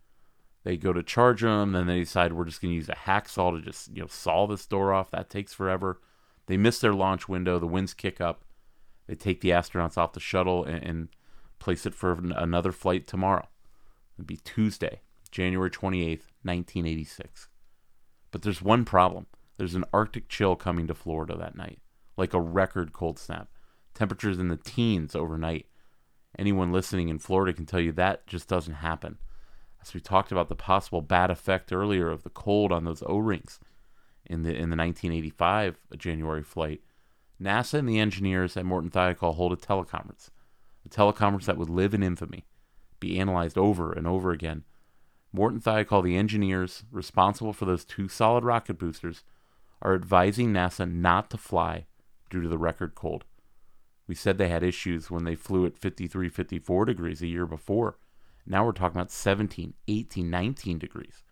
They go to charge them, then they decide we're just going to use a hacksaw to just, you know, saw this door off. That takes forever. They miss their launch window. The winds kick up. They take the astronauts off the shuttle and, and place it for an- another flight tomorrow. It'd be Tuesday, January 28th, 1986. But there's one problem. There's an Arctic chill coming to Florida that night, like a record cold snap. Temperatures in the teens overnight. Anyone listening in Florida can tell you that just doesn't happen. As we talked about the possible bad effect earlier of the cold on those O-rings in the in the 1985 January flight, NASA and the engineers at Morton Thiokol hold a teleconference, a teleconference that would live in infamy, be analyzed over and over again. Morton Thiokol, the engineers responsible for those two solid rocket boosters, are advising NASA not to fly due to the record cold. We said they had issues when they flew at 53, 54 degrees a year before. Now we're talking about 17, 18, 19 degrees.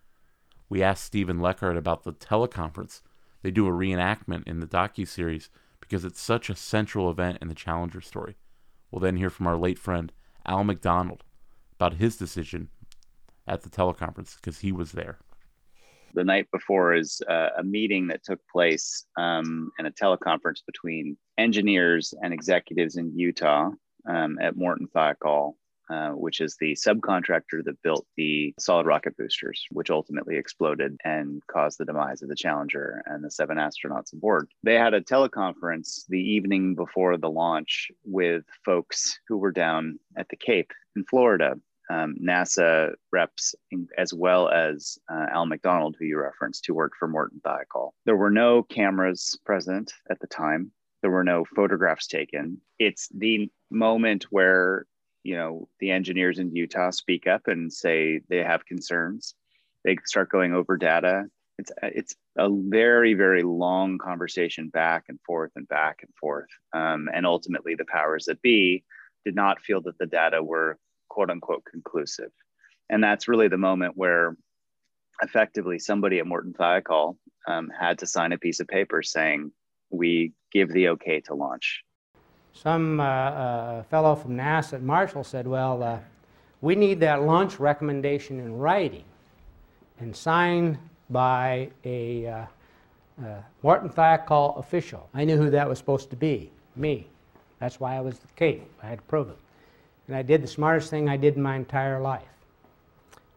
We asked Steven Leckart about the teleconference. They do a reenactment in the docu-series because it's such a central event in the Challenger story. We'll then hear from our late friend Al McDonald about his decision at the teleconference because he was there. the night before is uh, a meeting that took place um, and a teleconference between engineers and executives in Utah um, at Morton Thiokol, uh, which is the subcontractor that built the solid rocket boosters, which ultimately exploded and caused the demise of the Challenger and the seven astronauts aboard. They had a teleconference the evening before the launch with folks who were down at the Cape in Florida um, NASA reps, as well as uh, Al McDonald, who you referenced, who worked for Morton Thiokol. There were no cameras present at the time. There were no photographs taken. It's the moment where you know the engineers in Utah speak up and say they have concerns. They start going over data. It's it's a very very long conversation back and forth and back and forth, um, and ultimately the powers that be did not feel that the data were quote unquote conclusive, and that's really the moment where effectively somebody at Morton Thiokol um, had to sign a piece of paper saying we give the okay to launch some uh, uh, fellow from NASA at Marshall said, Well, uh, we need that launch recommendation in writing and signed by a Morton Thiokol official. I knew who that was supposed to be me. That's why I was the Cape. I had to prove it. And I did the smartest thing I did in my entire life.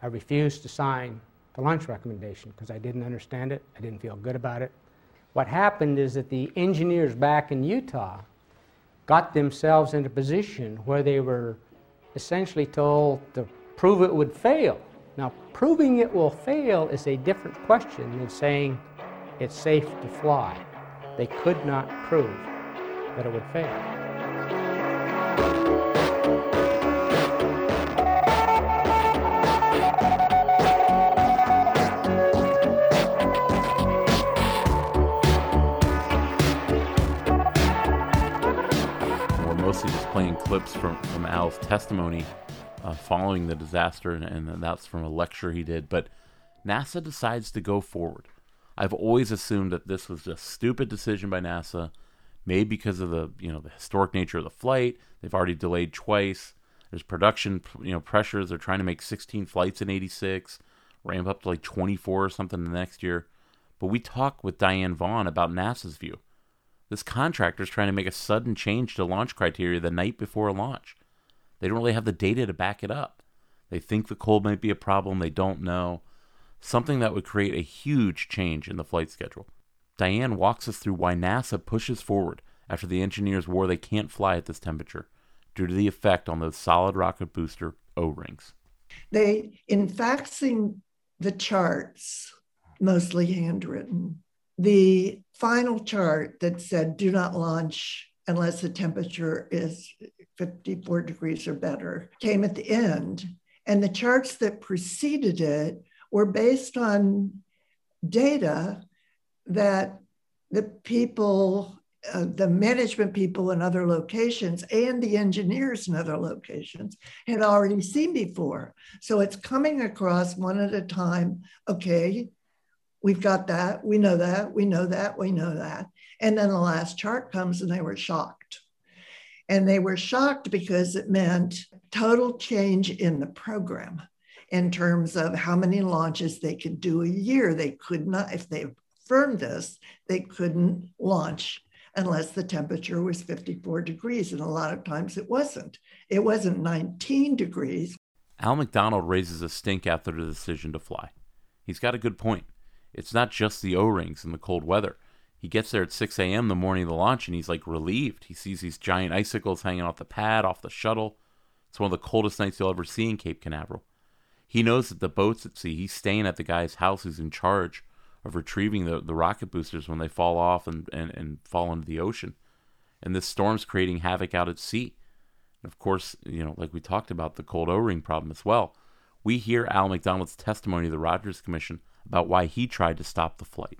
I refused to sign the launch recommendation because I didn't understand it. I didn't feel good about it. What happened is that the engineers back in Utah got themselves in a position where they were essentially told to prove it would fail. Now, proving it will fail is a different question than saying it's safe to fly. They could not prove that it would fail. Clips from, from Al's testimony uh, following the disaster, and, and that's from a lecture he did. But NASA decides to go forward. I've always assumed that this was a stupid decision by NASA, made because of the you know the historic nature of the flight. They've already delayed twice. There's production you know pressures. They're trying to make 16 flights in '86, ramp up to like 24 or something the next year. But we talked with Diane Vaughan about NASA's view. This contractor is trying to make a sudden change to launch criteria the night before a launch. They don't really have the data to back it up. They think the cold might be a problem, they don't know. Something that would create a huge change in the flight schedule. Diane walks us through why NASA pushes forward after the engineers swore they can't fly at this temperature due to the effect on those solid rocket booster O rings. They, in faxing the charts, mostly handwritten, the final chart that said do not launch unless the temperature is 54 degrees or better came at the end. And the charts that preceded it were based on data that the people, uh, the management people in other locations and the engineers in other locations had already seen before. So it's coming across one at a time. Okay, We've got that. We know that. We know that. We know that. And then the last chart comes and they were shocked. And they were shocked because it meant total change in the program in terms of how many launches they could do a year. They could not, if they affirmed this, they couldn't launch unless the temperature was 54 degrees. And a lot of times it wasn't. It wasn't 19 degrees. Al McDonald raises a stink after the decision to fly. He's got a good point. It's not just the O rings and the cold weather. He gets there at 6 a.m. the morning of the launch and he's like relieved. He sees these giant icicles hanging off the pad, off the shuttle. It's one of the coldest nights you'll ever see in Cape Canaveral. He knows that the boats at sea, he's staying at the guy's house who's in charge of retrieving the, the rocket boosters when they fall off and, and, and fall into the ocean. And this storm's creating havoc out at sea. And of course, you know, like we talked about the cold O ring problem as well. We hear Al McDonald's testimony to the Rogers Commission about why he tried to stop the flight.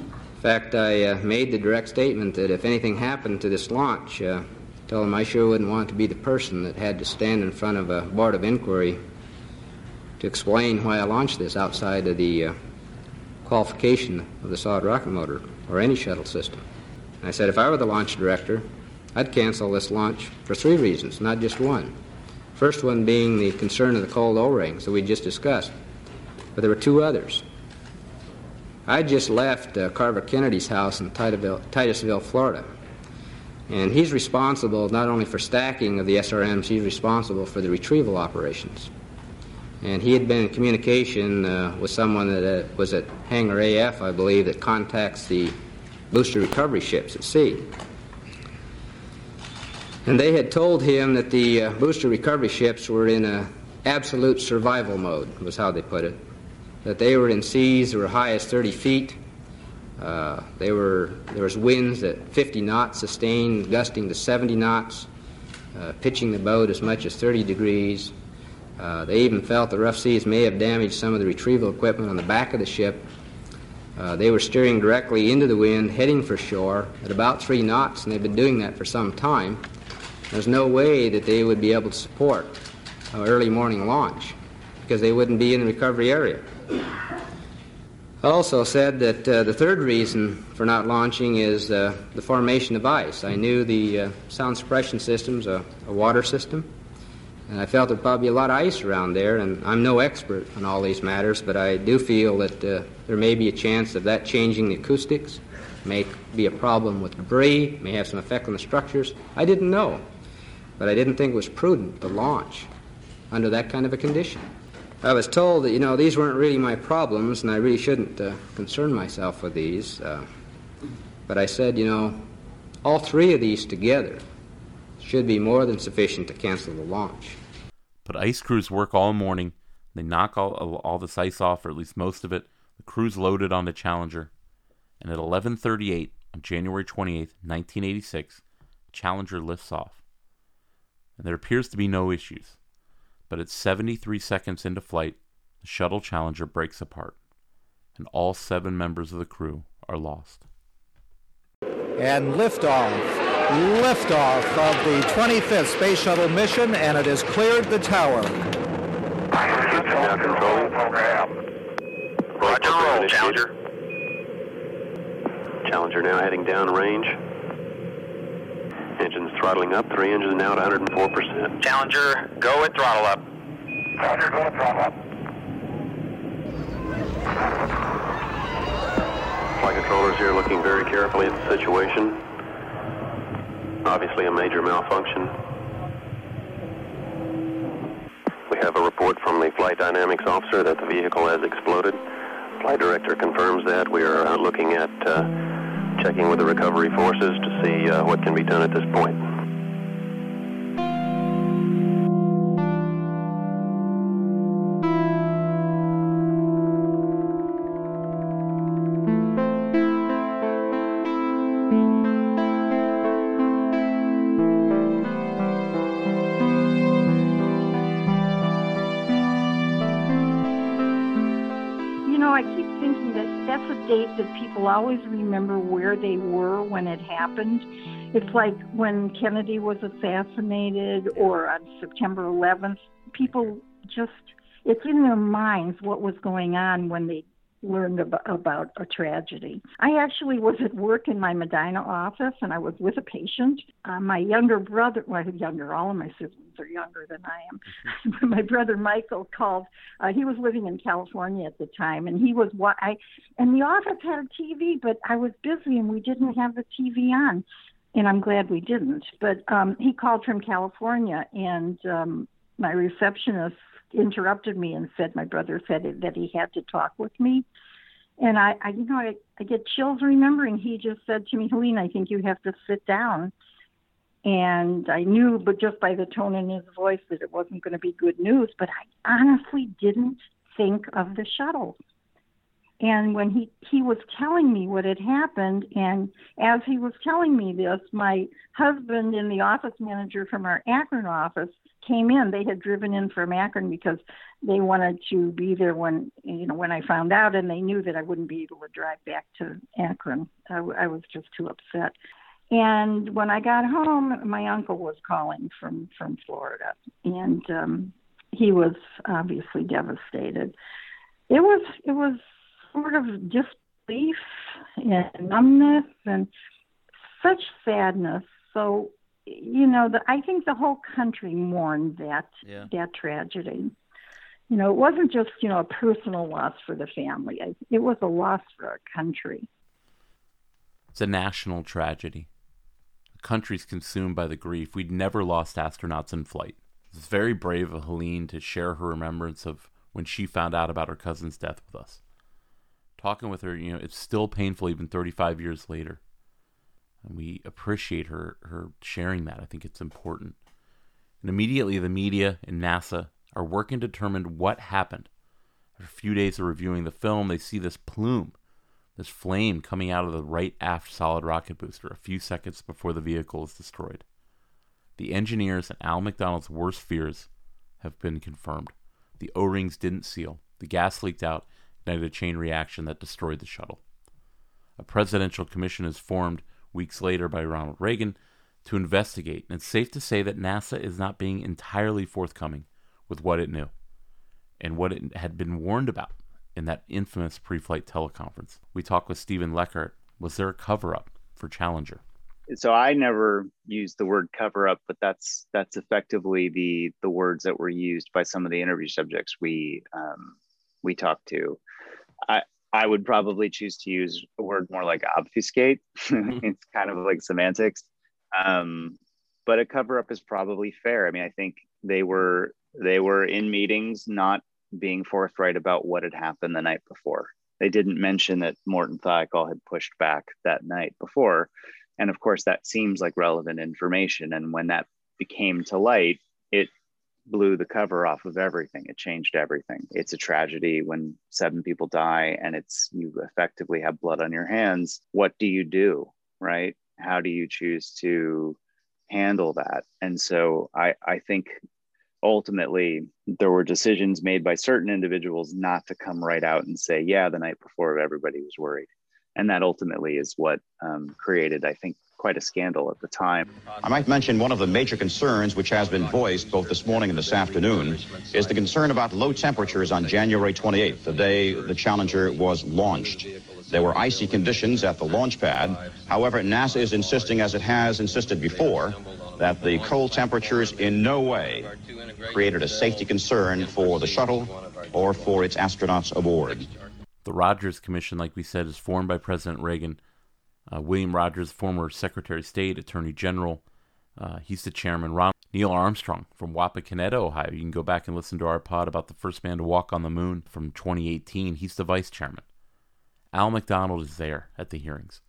In fact, I uh, made the direct statement that if anything happened to this launch, uh, told him I sure wouldn't want to be the person that had to stand in front of a board of inquiry to explain why I launched this outside of the uh, qualification of the solid rocket motor or any shuttle system. And I said if I were the launch director, I'd cancel this launch for three reasons, not just one. First one being the concern of the cold O-rings that we just discussed. But there were two others. I just left uh, Carver Kennedy's house in Titusville, Florida. And he's responsible not only for stacking of the SRMs, he's responsible for the retrieval operations. And he had been in communication uh, with someone that uh, was at Hangar AF, I believe, that contacts the booster recovery ships at sea. And they had told him that the uh, booster recovery ships were in an absolute survival mode, was how they put it that they were in seas that were high as 30 feet. Uh, they were, there was winds at 50 knots sustained, gusting to 70 knots. uh, pitching the boat as much as 30 degrees. Uh, they even felt the rough seas may have damaged some of the retrieval equipment on the back of the ship. Uh, they were steering directly into the wind, heading for shore at about three knots, and they've been doing that for some time. There's no way that they would be able to support an early morning launch because they wouldn't be in the recovery area. I also said that uh, the third reason for not launching is uh, the formation of ice. I knew the uh, sound suppression system's a, a water system, and I felt there'd probably be a lot of ice around there, and I'm no expert on all these matters, but I do feel that uh, there may be a chance of that changing the acoustics, may be a problem with debris, may have some effect on the structures. I didn't know, but I didn't think it was prudent to launch under that kind of a condition. I was told that, you know, these weren't really my problems, and I really shouldn't uh, concern myself with these. Uh, but I said, you know, all three of these together should be more than sufficient to cancel the launch. But ice crews work all morning. They knock all, all this ice off, or at least most of it. The crew's loaded on the Challenger. And at 11:38 on January 28, 1986, Challenger lifts off. And there appears to be no issues. But at 73 seconds into flight, the shuttle Challenger breaks apart, and all seven members of the crew are lost. And liftoff liftoff of the 25th Space Shuttle mission, and it has cleared the tower. Now control. Roger, roll, Challenger. Challenger now heading down range. Engines throttling up. Three engines now at 104%. Challenger, go at throttle up. Challenger, go at throttle up. Flight controllers here looking very carefully at the situation. Obviously a major malfunction. We have a report from the flight dynamics officer that the vehicle has exploded. Flight director confirms that. We are looking at uh, checking with the recovery forces to see uh, what can be done at this point. Always remember where they were when it happened. It's like when Kennedy was assassinated or on September 11th. People just, it's in their minds what was going on when they learned about, about a tragedy. I actually was at work in my Medina office and I was with a patient. Uh, my younger brother, well, younger, all of my siblings are younger than I am. Mm-hmm. (laughs) my brother Michael called. Uh, he was living in California at the time, and he was what I. And the office had a TV, but I was busy and we didn't have the TV on. And I'm glad we didn't. But um, he called from California, and um, my receptionist interrupted me and said my brother said that he had to talk with me. And I, I you know, I, I get chills remembering he just said to me, Helene, I think you have to sit down. And I knew, but just by the tone in his voice, that it wasn't going to be good news. But I honestly didn't think of the shuttle. And when he he was telling me what had happened, and as he was telling me this, my husband and the office manager from our Akron office came in. They had driven in from Akron because they wanted to be there when you know when I found out, and they knew that I wouldn't be able to drive back to Akron. I, I was just too upset. And when I got home, my uncle was calling from from Florida, and um, he was obviously devastated. It was it was sort of disbelief and numbness and such sadness. So you know, the, I think the whole country mourned that yeah. that tragedy. You know, it wasn't just you know a personal loss for the family. It was a loss for our country. It's a national tragedy The country's consumed by the grief. We'd never lost astronauts in flight. It's very brave of Helene to share her remembrance of when she found out about her cousin's death with us. Talking with her, you know, it's still painful even 35 years later. And we appreciate her her sharing that. I think it's important. And immediately the media and NASA are working to determine what happened. After a few days of reviewing the film, they see this plume this flame coming out of the right aft solid rocket booster a few seconds before the vehicle is destroyed. The engineers and Al McDonald's worst fears have been confirmed. The O rings didn't seal, the gas leaked out, ignited a chain reaction that destroyed the shuttle. A presidential commission is formed weeks later by Ronald Reagan to investigate, and it's safe to say that NASA is not being entirely forthcoming with what it knew and what it had been warned about in that infamous pre flight teleconference. We talked with Steven Leckart. Was there a cover up for Challenger? So I never used the word cover up, but that's that's effectively the the words that were used by some of the interview subjects we um, we talked to. I I would probably choose to use a word more like obfuscate. Mm-hmm. (laughs) it's kind of like semantics. Um, but a cover up is probably fair. I mean, I think they were they were in meetings not being forthright about what had happened the night before. They didn't mention that Morton Thiokol had pushed back that night before. And of course, that seems like relevant information. And when that became to light, it blew the cover off of everything. It changed everything. It's a tragedy when seven people die and it's you effectively have blood on your hands. What do you do? Right? How do you choose to handle that? And so I, I think ultimately there were decisions made by certain individuals not to come right out and say, yeah, the night before everybody was worried. And that ultimately is what um, created, I think, quite a scandal at the time. I might mention one of the major concerns which has been voiced both this morning and this afternoon is the concern about low temperatures on January 28th, the day the Challenger was launched. There were icy conditions at the launch pad. However, NASA is insisting, as it has insisted before, that the cold temperatures in no way created a safety concern for the shuttle or for its astronauts aboard. The Rogers Commission, like we said, is formed by President Reagan uh, William Rogers, former Secretary of State, Attorney General, uh, he's the chairman. Ron Neil Armstrong from Wapakoneta, Ohio. You can go back and listen to our pod about the first man to walk on the moon from 2018. He's the vice chairman. Al McDonald is there at the hearings.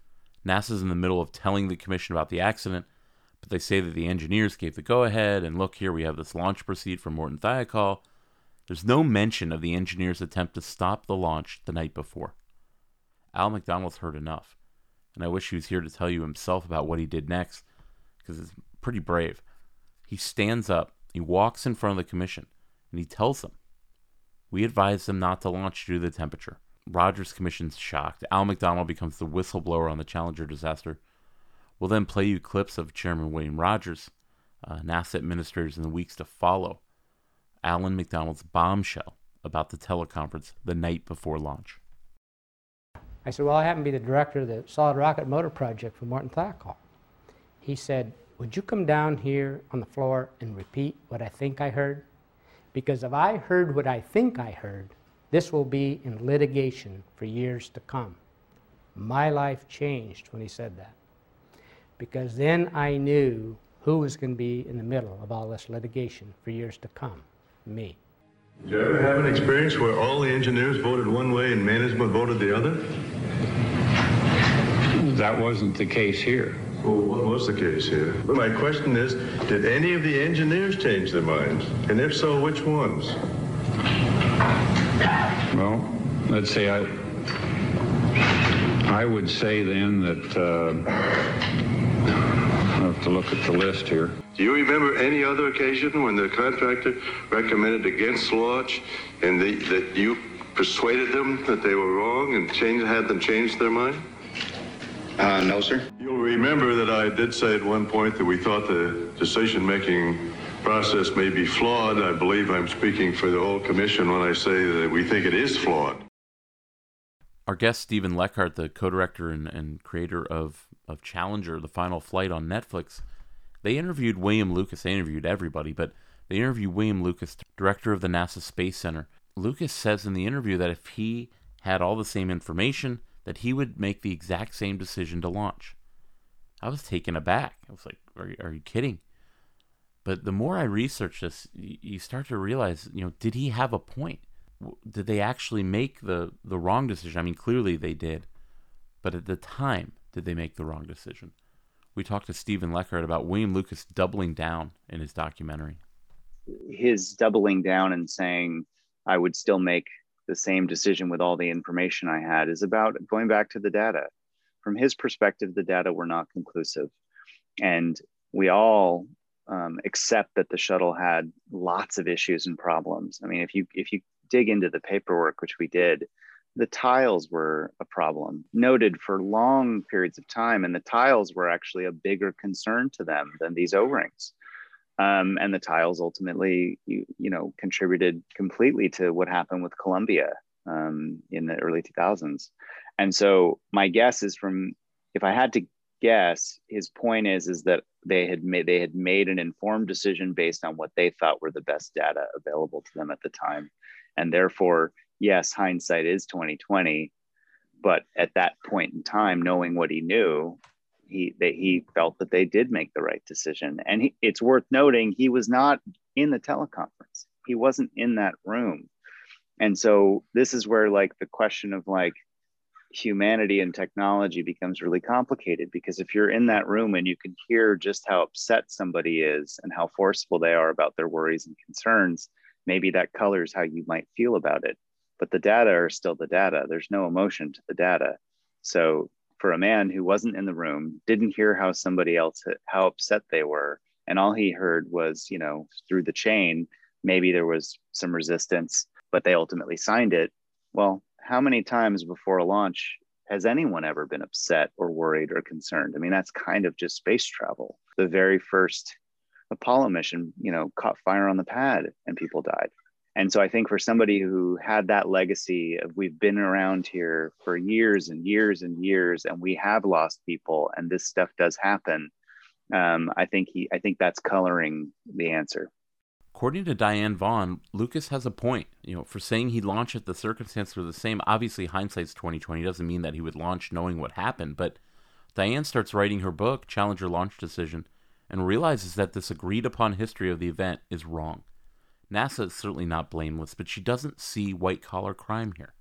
NASA's in the middle of telling the commission about the accident, but they say that the engineers gave the go ahead, and look here, we have this launch proceed from Morton Thiokol. There's no mention of the engineers' attempt to stop the launch the night before. Al McDonald's heard enough and I wish he was here to tell you himself about what he did next, because it's pretty brave. He stands up, he walks in front of the commission, and he tells them, We advise them not to launch due to the temperature. Rogers Commission's shocked. Al McDonald becomes the whistleblower on the Challenger disaster. We'll then play you clips of Chairman William Rogers, uh, NASA administrators in the weeks to follow, Alan McDonald's bombshell about the teleconference the night before launch. I said, Well, I happen to be the director of the Solid Rocket Motor Project for Morton Thiokol. He said, Would you come down here on the floor and repeat what I think I heard? Because if I heard what I think I heard, this will be in litigation for years to come. My life changed when he said that. Because then I knew who was going to be in the middle of all this litigation for years to come me. Did you ever have an experience where all the engineers voted one way and management voted the other? That wasn't the case here. Well, what was the case here? But my question is, did any of the engineers change their minds? And if so, which ones? Well, let's say I, I would say then that uh, to look at the list here. Do you remember any other occasion when the contractor recommended against launch and the, that you persuaded them that they were wrong and changed, had them change their mind? Uh, no, sir. You'll remember that I did say at one point that we thought the decision-making process may be flawed. I believe I'm speaking for the whole commission when I say that we think it is flawed. Our guest, Steven Leckart, the co-director and, and creator of, of Challenger, The Final Flight on Netflix, they interviewed William Lucas. They interviewed everybody, but they interviewed William Lucas, director of the NASA Space Center. Lucas says in the interview that if he had all the same information, that he would make the exact same decision to launch. I was taken aback. I was like, "Are, are you kidding?" But the more I research this, you start to realize, you know, did he have a point? Did they actually make the the wrong decision? I mean, clearly they did, but at the time, did they make the wrong decision? We talked to Steven Leckart about William Lucas doubling down in his documentary. His doubling down and saying, I would still make the same decision with all the information I had is about going back to the data. From his perspective, the data were not conclusive. And we all um, accept that the shuttle had lots of issues and problems. I mean, if you if you dig into the paperwork, which we did, the tiles were a problem, noted for long periods of time, and the tiles were actually a bigger concern to them than these O-rings. Um, and the tiles ultimately, you, you know, contributed completely to what happened with Columbia um, in the early 2000s. And so my guess is from, if I had to guess, his point is is that they had made they had made an informed decision based on what they thought were the best data available to them at the time, and therefore, yes, hindsight is 2020. But at that point in time, knowing what he knew, he that he felt that they did make the right decision. And he, it's worth noting he was not in the teleconference. He wasn't in that room. And so this is where like the question of like humanity and technology becomes really complicated because if you're in that room and you can hear just how upset somebody is and how forceful they are about their worries and concerns, maybe that colors how you might feel about it. But the data are still the data. There's no emotion to the data. So for a man who wasn't in the room, didn't hear how somebody else how upset they were, and all he heard was, you know, through the chain, maybe there was some resistance, but they ultimately signed it. Well, how many times before a launch has anyone ever been upset or worried or concerned? I mean, that's kind of just space travel. The very first Apollo mission, you know, caught fire on the pad and people died. And so I think for somebody who had that legacy of we've been around here for years and years and years, and we have lost people, and this stuff does happen. Um, I think he, I think that's coloring the answer. According to Diane Vaughan, Lucas has a point. You know, for saying he'd launch it, the circumstances were the same. Obviously, hindsight's twenty twenty doesn't mean that he would launch knowing what happened. But Diane starts writing her book, Challenger Launch Decision, and realizes that this agreed upon history of the event is wrong. NASA is certainly not blameless, but she doesn't see white collar crime here.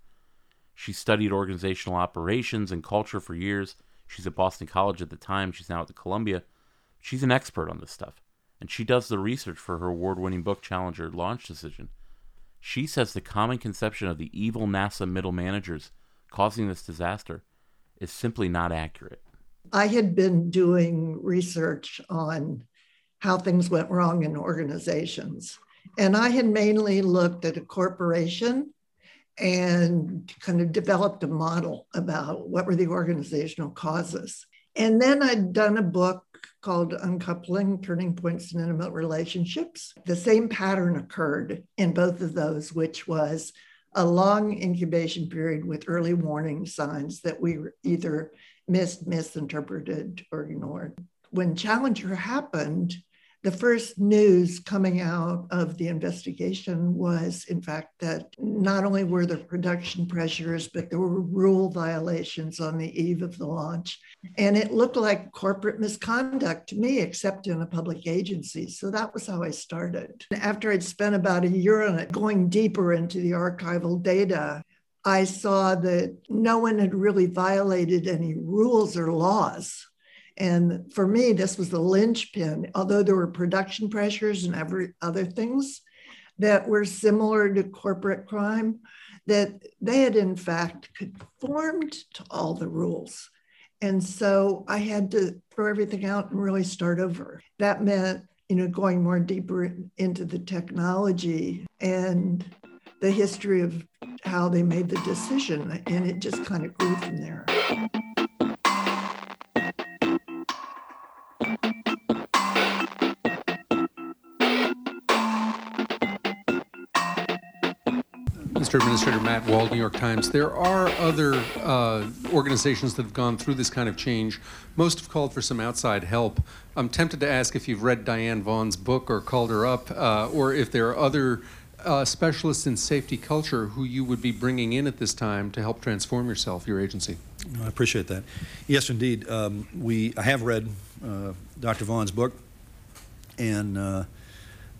She studied organizational operations and culture for years. She's at Boston College at the time. She's now at the Columbia. She's an expert on this stuff and she does the research for her award winning book Challenger Launch Decision. She says the common conception of the evil NASA middle managers causing this disaster is simply not accurate. I had been doing research on how things went wrong in organizations, and I had mainly looked at a corporation and kind of developed a model about what were the organizational causes. And then I'd done a book called Uncoupling Turning Points in Intimate Relationships. The same pattern occurred in both of those, which was a long incubation period with early warning signs that we either missed, misinterpreted, or ignored. When Challenger happened, the first news coming out of the investigation was, in fact, that not only were there production pressures, but there were rule violations on the eve of the launch. And it looked like corporate misconduct to me, except in a public agency. So that was how I started. After I'd spent about a year on it, going deeper into the archival data, I saw that no one had really violated any rules or laws and for me, this was the linchpin, although there were production pressures and every other things that were similar to corporate crime, that they had in fact conformed to all the rules. And so I had to throw everything out and really start over. That meant, you know, going more deeper into the technology and the history of how they made the decision. And it just kind of grew from there. Mr. Administrator Matt Wald, New York Times. There are other uh, organizations that have gone through this kind of change. Most have called for some outside help. I'm tempted to ask if you've read Diane Vaughan's book or called her up, uh, or if there are other uh, specialists in safety culture who you would be bringing in at this time to help transform yourself, your agency. I appreciate that. Yes, indeed. Um, we I have read uh, Dr. Vaughan's book, and uh,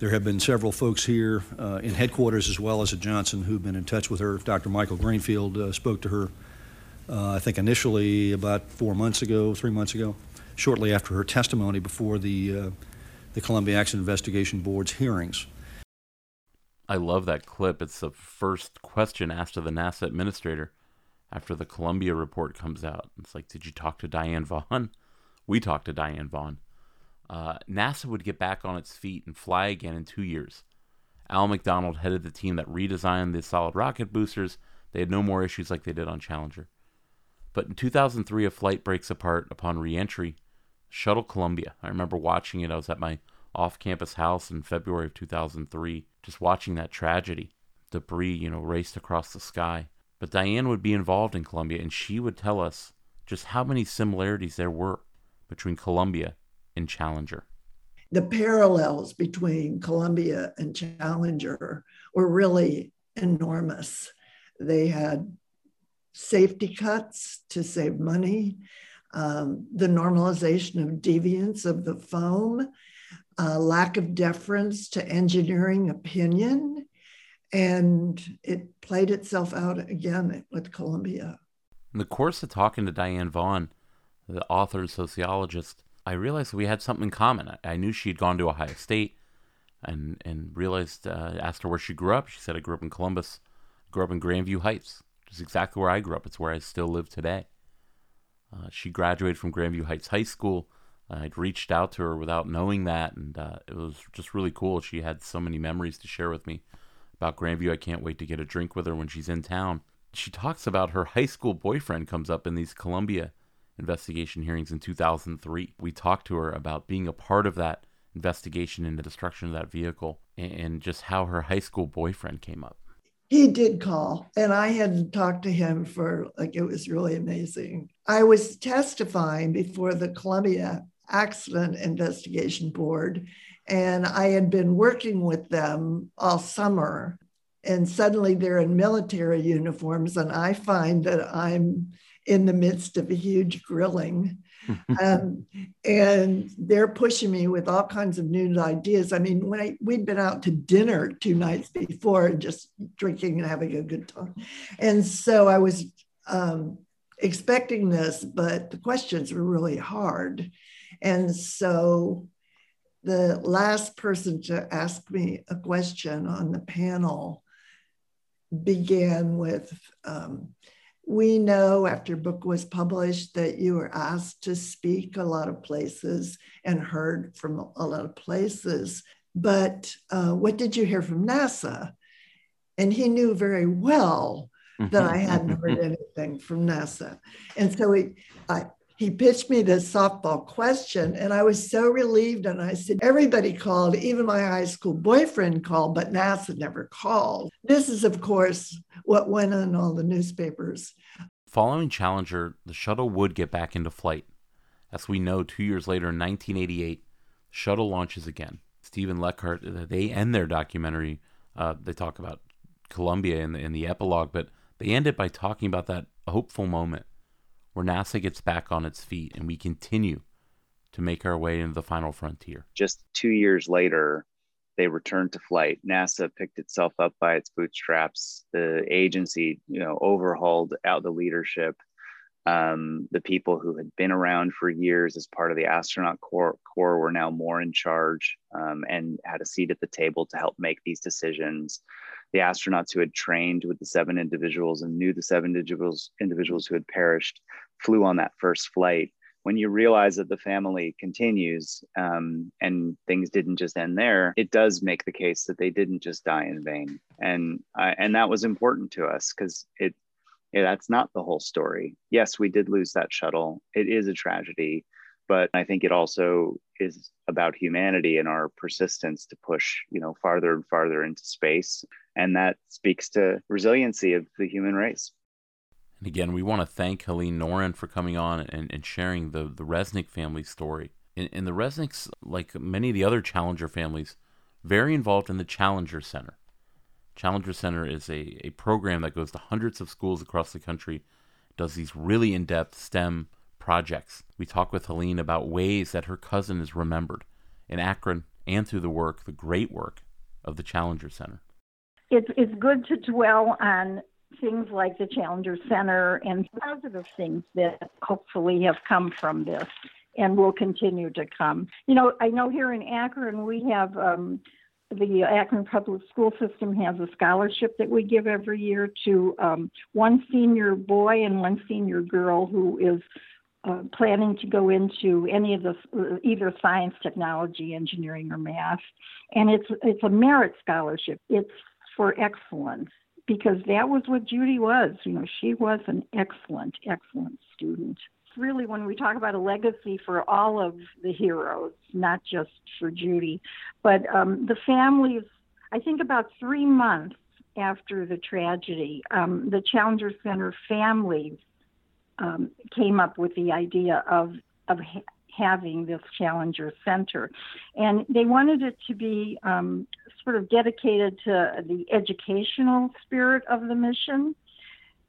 there have been several folks here uh, in headquarters as well as at Johnson who've been in touch with her. Dr. Michael Greenfield uh, spoke to her, uh, I think, initially about four months ago, three months ago, shortly after her testimony before the, the Columbia Accident Investigation Board's hearings. I love that clip. It's the first question asked of the NASA administrator after the Columbia report comes out. It's like, did you talk to Diane Vaughan? (laughs) We talked to Diane Vaughan. uh, NASA would get back on its feet and fly again in two years. Al McDonald headed the team that redesigned the solid rocket boosters. They had no more issues like they did on Challenger. But in 2003, a flight breaks apart upon reentry. Shuttle Columbia. I remember watching it. I was at my off campus house in February of 2003, just watching that tragedy. Debris, you know, raced across the sky. But Diane would be involved in Columbia, and she would tell us just how many similarities there were between Columbia and Challenger. The parallels between Columbia and Challenger were really enormous. They had safety cuts to save money, um, the normalization of deviance of the foam, uh, lack of deference to engineering opinion, and it played itself out again with Columbia. In the course of talking to Diane Vaughan, the author and sociologist, I realized we had something in common. I, knew she had gone to Ohio State, and and realized uh, asked her where she grew up. She said I grew up in Columbus, grew up in Grandview Heights, which is exactly where I grew up. It's where I still live today. Uh, she graduated from Grandview Heights High School. I'd reached out to her without knowing that, and uh, it was just really cool. She had so many memories to share with me about Grandview. I can't wait to get a drink with her when she's in town. She talks about her high school boyfriend comes up in these Columbia investigation hearings in 2003. We talked to her about being a part of that investigation into the destruction of that vehicle and just how her high school boyfriend came up. He did call, and I hadn't talked to him for like it was really amazing. I was testifying before the Columbia Accident Investigation Board, and I had been working with them all summer. And suddenly they're in military uniforms, and I find that I'm in the midst of a huge grilling. (laughs) um, and they're pushing me with all kinds of new ideas. I mean, when I, we'd been out to dinner two nights before just drinking and having a good time. And so I was um, expecting this, but the questions were really hard. And so the last person to ask me a question on the panel began with um, we know after book was published that you were asked to speak a lot of places and heard from a lot of places. But uh, what did you hear from NASA? And he knew very well that I hadn't heard (laughs) anything from NASA. And so he, I, he pitched me this softball question, and I was so relieved. And I said, Everybody called, even my high school boyfriend called, but NASA never called. This is, of course, what went in all the newspapers. Following Challenger, the shuttle would get back into flight. As we know, two years later in 1988, shuttle launches again. Steven Leckart, they end their documentary. Uh, they talk about Columbia in the, in the epilogue, but they end it by talking about that hopeful moment where NASA gets back on its feet and we continue to make our way into the final frontier. Just two years later, they returned to flight. NASA picked itself up by its bootstraps. The agency, you know, overhauled out the leadership. Um, the people who had been around for years as part of the astronaut corps, corps were now more in charge um, and had a seat at the table to help make these decisions. The astronauts who had trained with the seven individuals and knew the seven individuals, individuals who had perished flew on that first flight when you realize that the family continues um, and things didn't just end there, it does make the case that they didn't just die in vain, and uh, and that was important to us because it, it that's not the whole story. Yes, we did lose that shuttle. It is a tragedy, but I think it also is about humanity and our persistence to push you know farther and farther into space, and that speaks to resiliency of the human race. And again, we want to thank Helene Noren for coming on and, and sharing the, the Resnik family story. And, and the Resniks, like many of the other Challenger families, very involved in the Challenger Center. Challenger Center is a, a program that goes to hundreds of schools across the country, does these really in depth STEM projects. We talk with Helene about ways that her cousin is remembered in Akron and through the work, the great work of the Challenger Center. It's, it's good to dwell on things like the Challenger Center and positive things that hopefully have come from this and will continue to come. You know, I know here in Akron we have um, the Akron Public School System has a scholarship that we give every year to um, one senior boy and one senior girl who is uh, planning to go into any of the uh, either science, technology, engineering, or math, and it's it's a merit scholarship. It's for excellence because that was what Judy was. You know, she was an excellent, excellent student. Really, when we talk about a legacy for all of the heroes, not just for Judy, but um, the families. I think about three months after the tragedy, um, the Challenger Center families um, came up with the idea of of having this Challenger Center, and they wanted it to be um, sort of dedicated to the educational spirit of the mission,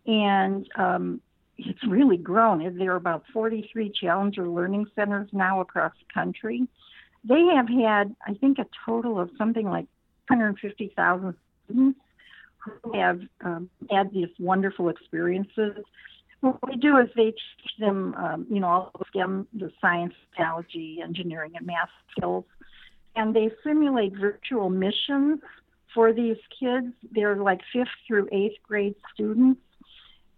and um, it's really grown. There are about 43 Challenger Learning Centers now across the country. They have had, I think, a total of something like 150,000 students who have um, had these wonderful experiences what we do is they teach them, um, you know, all of them the science, technology, engineering, and math skills, and they simulate virtual missions for these kids. They're like fifth through eighth grade students,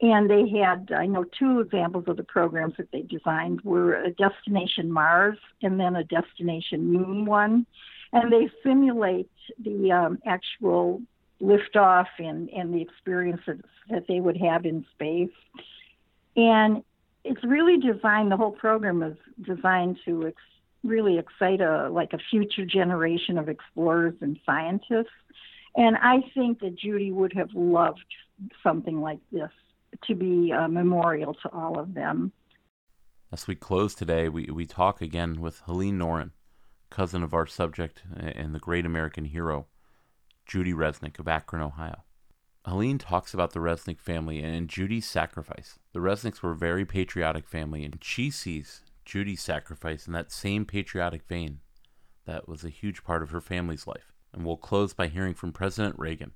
and they had I know two examples of the programs that they designed were a Destination Mars and then a Destination Moon one, and they simulate the um, actual liftoff and and the experiences that they would have in space and it's really designed, the whole program is designed to ex- really excite a, like a future generation of explorers and scientists. And I think that Judy would have loved something like this to be a memorial to all of them. As we close today, we, we talk again with Helene Noren, cousin of our subject and the great American hero, Judy Resnik of Akron, Ohio. Helene talks about the Resnik family and Judy's sacrifice. The Resniks were a very patriotic family, and she sees Judy's sacrifice in that same patriotic vein that was a huge part of her family's life. And we'll close by hearing from President Reagan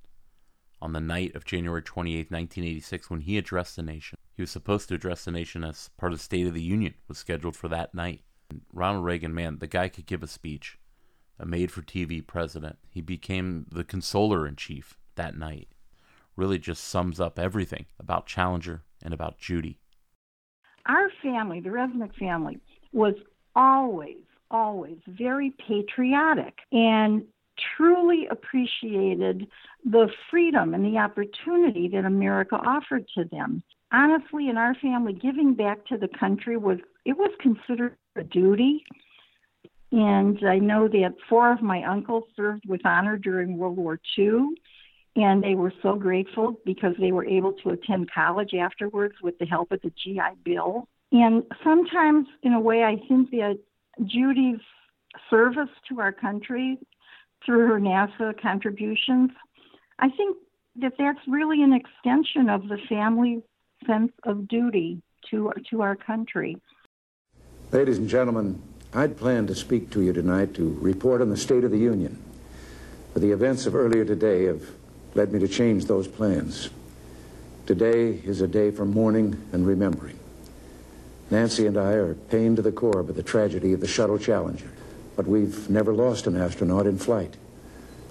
on the night of January 28, 1986, when he addressed the nation. He was supposed to address the nation as part of the State of the Union, was scheduled for that night. And Ronald Reagan, man, the guy could give a speech, a made for TV president. He became the consoler in chief that night really just sums up everything about Challenger and about Judy. Our family, the Resnik family, was always, always very patriotic and truly appreciated the freedom and the opportunity that America offered to them. Honestly, in our family, giving back to the country was it was considered a duty. And I know that four of my uncles served with honor during World War II and they were so grateful because they were able to attend college afterwards with the help of the GI Bill. And sometimes, in a way, I think that Judy's service to our country through her NASA contributions, I think that that's really an extension of the family sense of duty to to our country. Ladies and gentlemen, I'd planned to speak to you tonight to report on the State of the Union. But the events of earlier today have led me to change those plans. Today is a day for mourning and remembering. Nancy and I are pained to the core by the tragedy of the Shuttle Challenger, but we've never lost an astronaut in flight.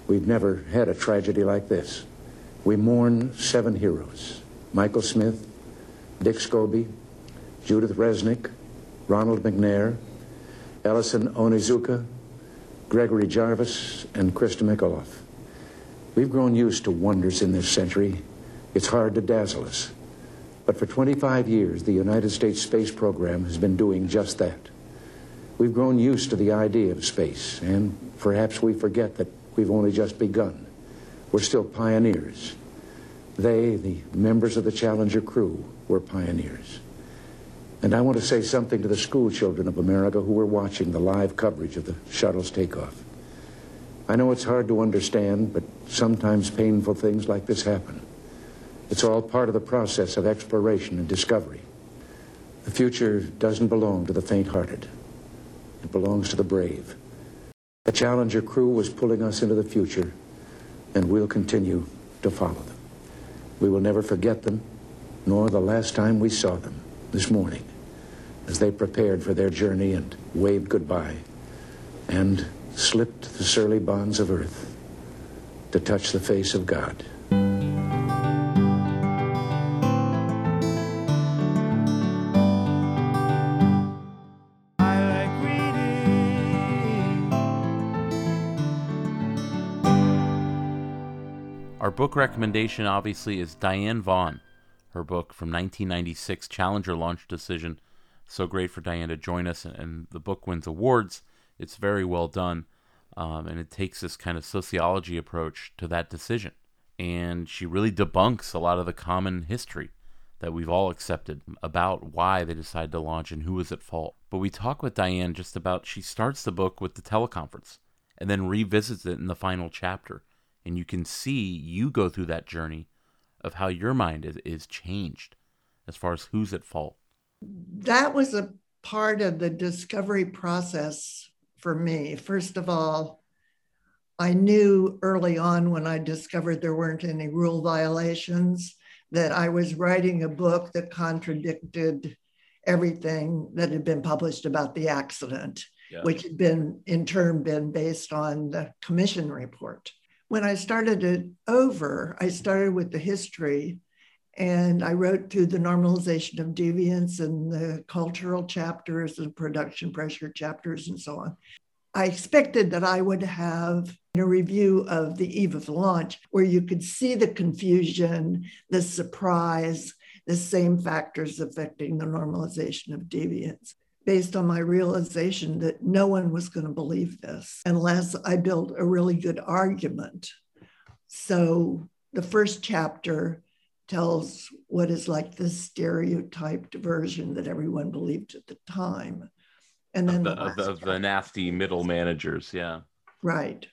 We've never had a tragedy like this. We mourn seven heroes Michael Smith, Dick Scobie, Judith Resnik, Ronald McNair, Ellison Onizuka, Gregory Jarvis, and Christa McAuliffe. We've grown used to wonders in this century. It's hard to dazzle us. But for 25 years, the United States space program has been doing just that. We've grown used to the idea of space, and perhaps we forget that we've only just begun. We're still pioneers. They, the members of the Challenger crew, were pioneers. And I want to say something to the school children of America who were watching the live coverage of the shuttle's takeoff. I know it's hard to understand, but sometimes painful things like this happen. It's all part of the process of exploration and discovery. The future doesn't belong to the faint-hearted. It belongs to the brave. The Challenger crew was pulling us into the future, and we'll continue to follow them. We will never forget them, nor the last time we saw them this morning as they prepared for their journey and waved goodbye. And slipped the surly bonds of earth to touch the face of God. Our book recommendation, obviously, is Diane Vaughan. Her book from 1996, Challenger Launch Decision. So great for Diane to join us, and the book wins awards. It's very well done, um, and it takes this kind of sociology approach to that decision. And she really debunks a lot of the common history that we've all accepted about why they decided to launch and who was at fault. But we talk with Diane just about she starts the book with the teleconference and then revisits it in the final chapter. And you can see you go through that journey of how your mind is, is changed as far as who's at fault. That was a part of the discovery process for me. First of all, I knew early on when I discovered there weren't any rule violations that I was writing a book that contradicted everything that had been published about the accident, yeah. which had been in turn been based on the commission report. When I started it over, I started with the history and I wrote through the normalization of deviance and the cultural chapters and production pressure chapters and so on. I expected that I would have a review of the eve of the launch where you could see the confusion, the surprise, the same factors affecting the normalization of deviance. Based on my realization that no one was going to believe this unless I built a really good argument. So the first chapter tells what is like the stereotyped version that everyone believed at the time. And then the, the, the, the nasty middle managers yeah. Right.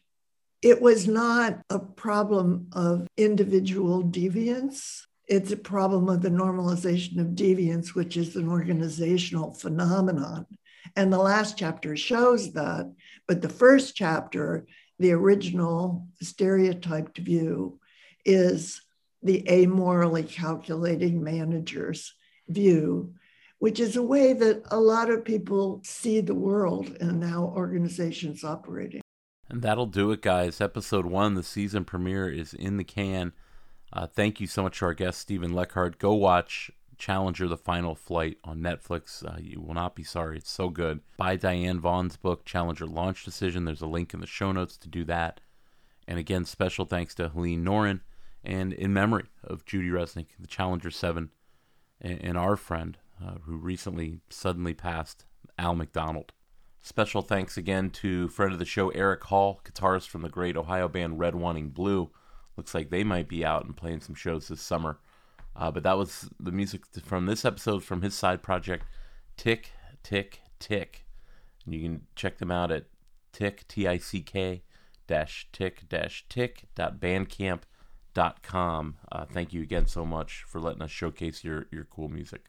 It was not a problem of individual deviance. It's a problem of the normalization of deviance which is an organizational phenomenon. And the last chapter shows that but the first chapter the original stereotyped view is the amorally calculating manager's view which is a way that a lot of people see the world and how organizations operating. And that'll do it, guys. Episode one, the season premiere, is in the can. Uh, thank you so much to our guest, Steven Leckart. Go watch Challenger The Final Flight on Netflix. Uh, you will not be sorry. It's so good. Buy Diane Vaughan's book, Challenger Launch Decision. There's a link in the show notes to do that. And again, special thanks to Helene Norin and in memory of Judy Resnik, the Challenger 7, and, our friend, uh, who recently suddenly passed, Al McDonald. Special thanks again to friend of the show, Eric Hall, guitarist from the great Ohio band Red Wanting Blue. Looks like they might be out and playing some shows this summer. Uh, but that was the music from this episode from his side project, Tick, Tick, Tick. And you can check them out at tick, T-I-C-K, dash tick, dash tick, dot bandcamp dot com. Uh, thank you again so much for letting us showcase your, your cool music.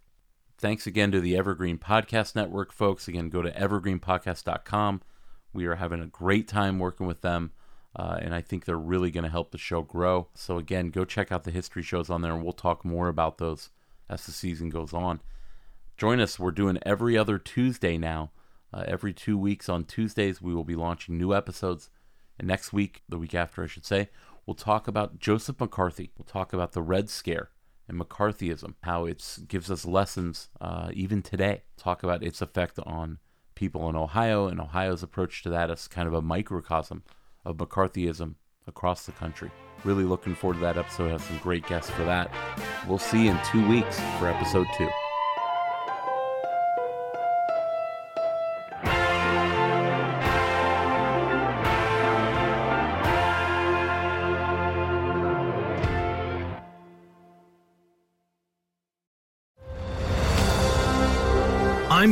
Thanks again to the Evergreen Podcast Network, folks. Again, go to evergreenpodcast.com. We are having a great time working with them, uh, and I think they're really going to help the show grow. So, again, go check out the history shows on there, and we'll talk more about those as the season goes on. Join us. We're doing every other Tuesday now. Uh, every two weeks on Tuesdays, we will be launching new episodes. And next week, the week after, I should say, we'll talk about Joseph McCarthy. We'll talk about the Red Scare and McCarthyism, how it gives us lessons uh, even today. Talk about its effect on people in Ohio and Ohio's approach to that as kind of a microcosm of McCarthyism across the country. Really looking forward to that episode. Have some great guests for that. We'll see you in two weeks for episode two.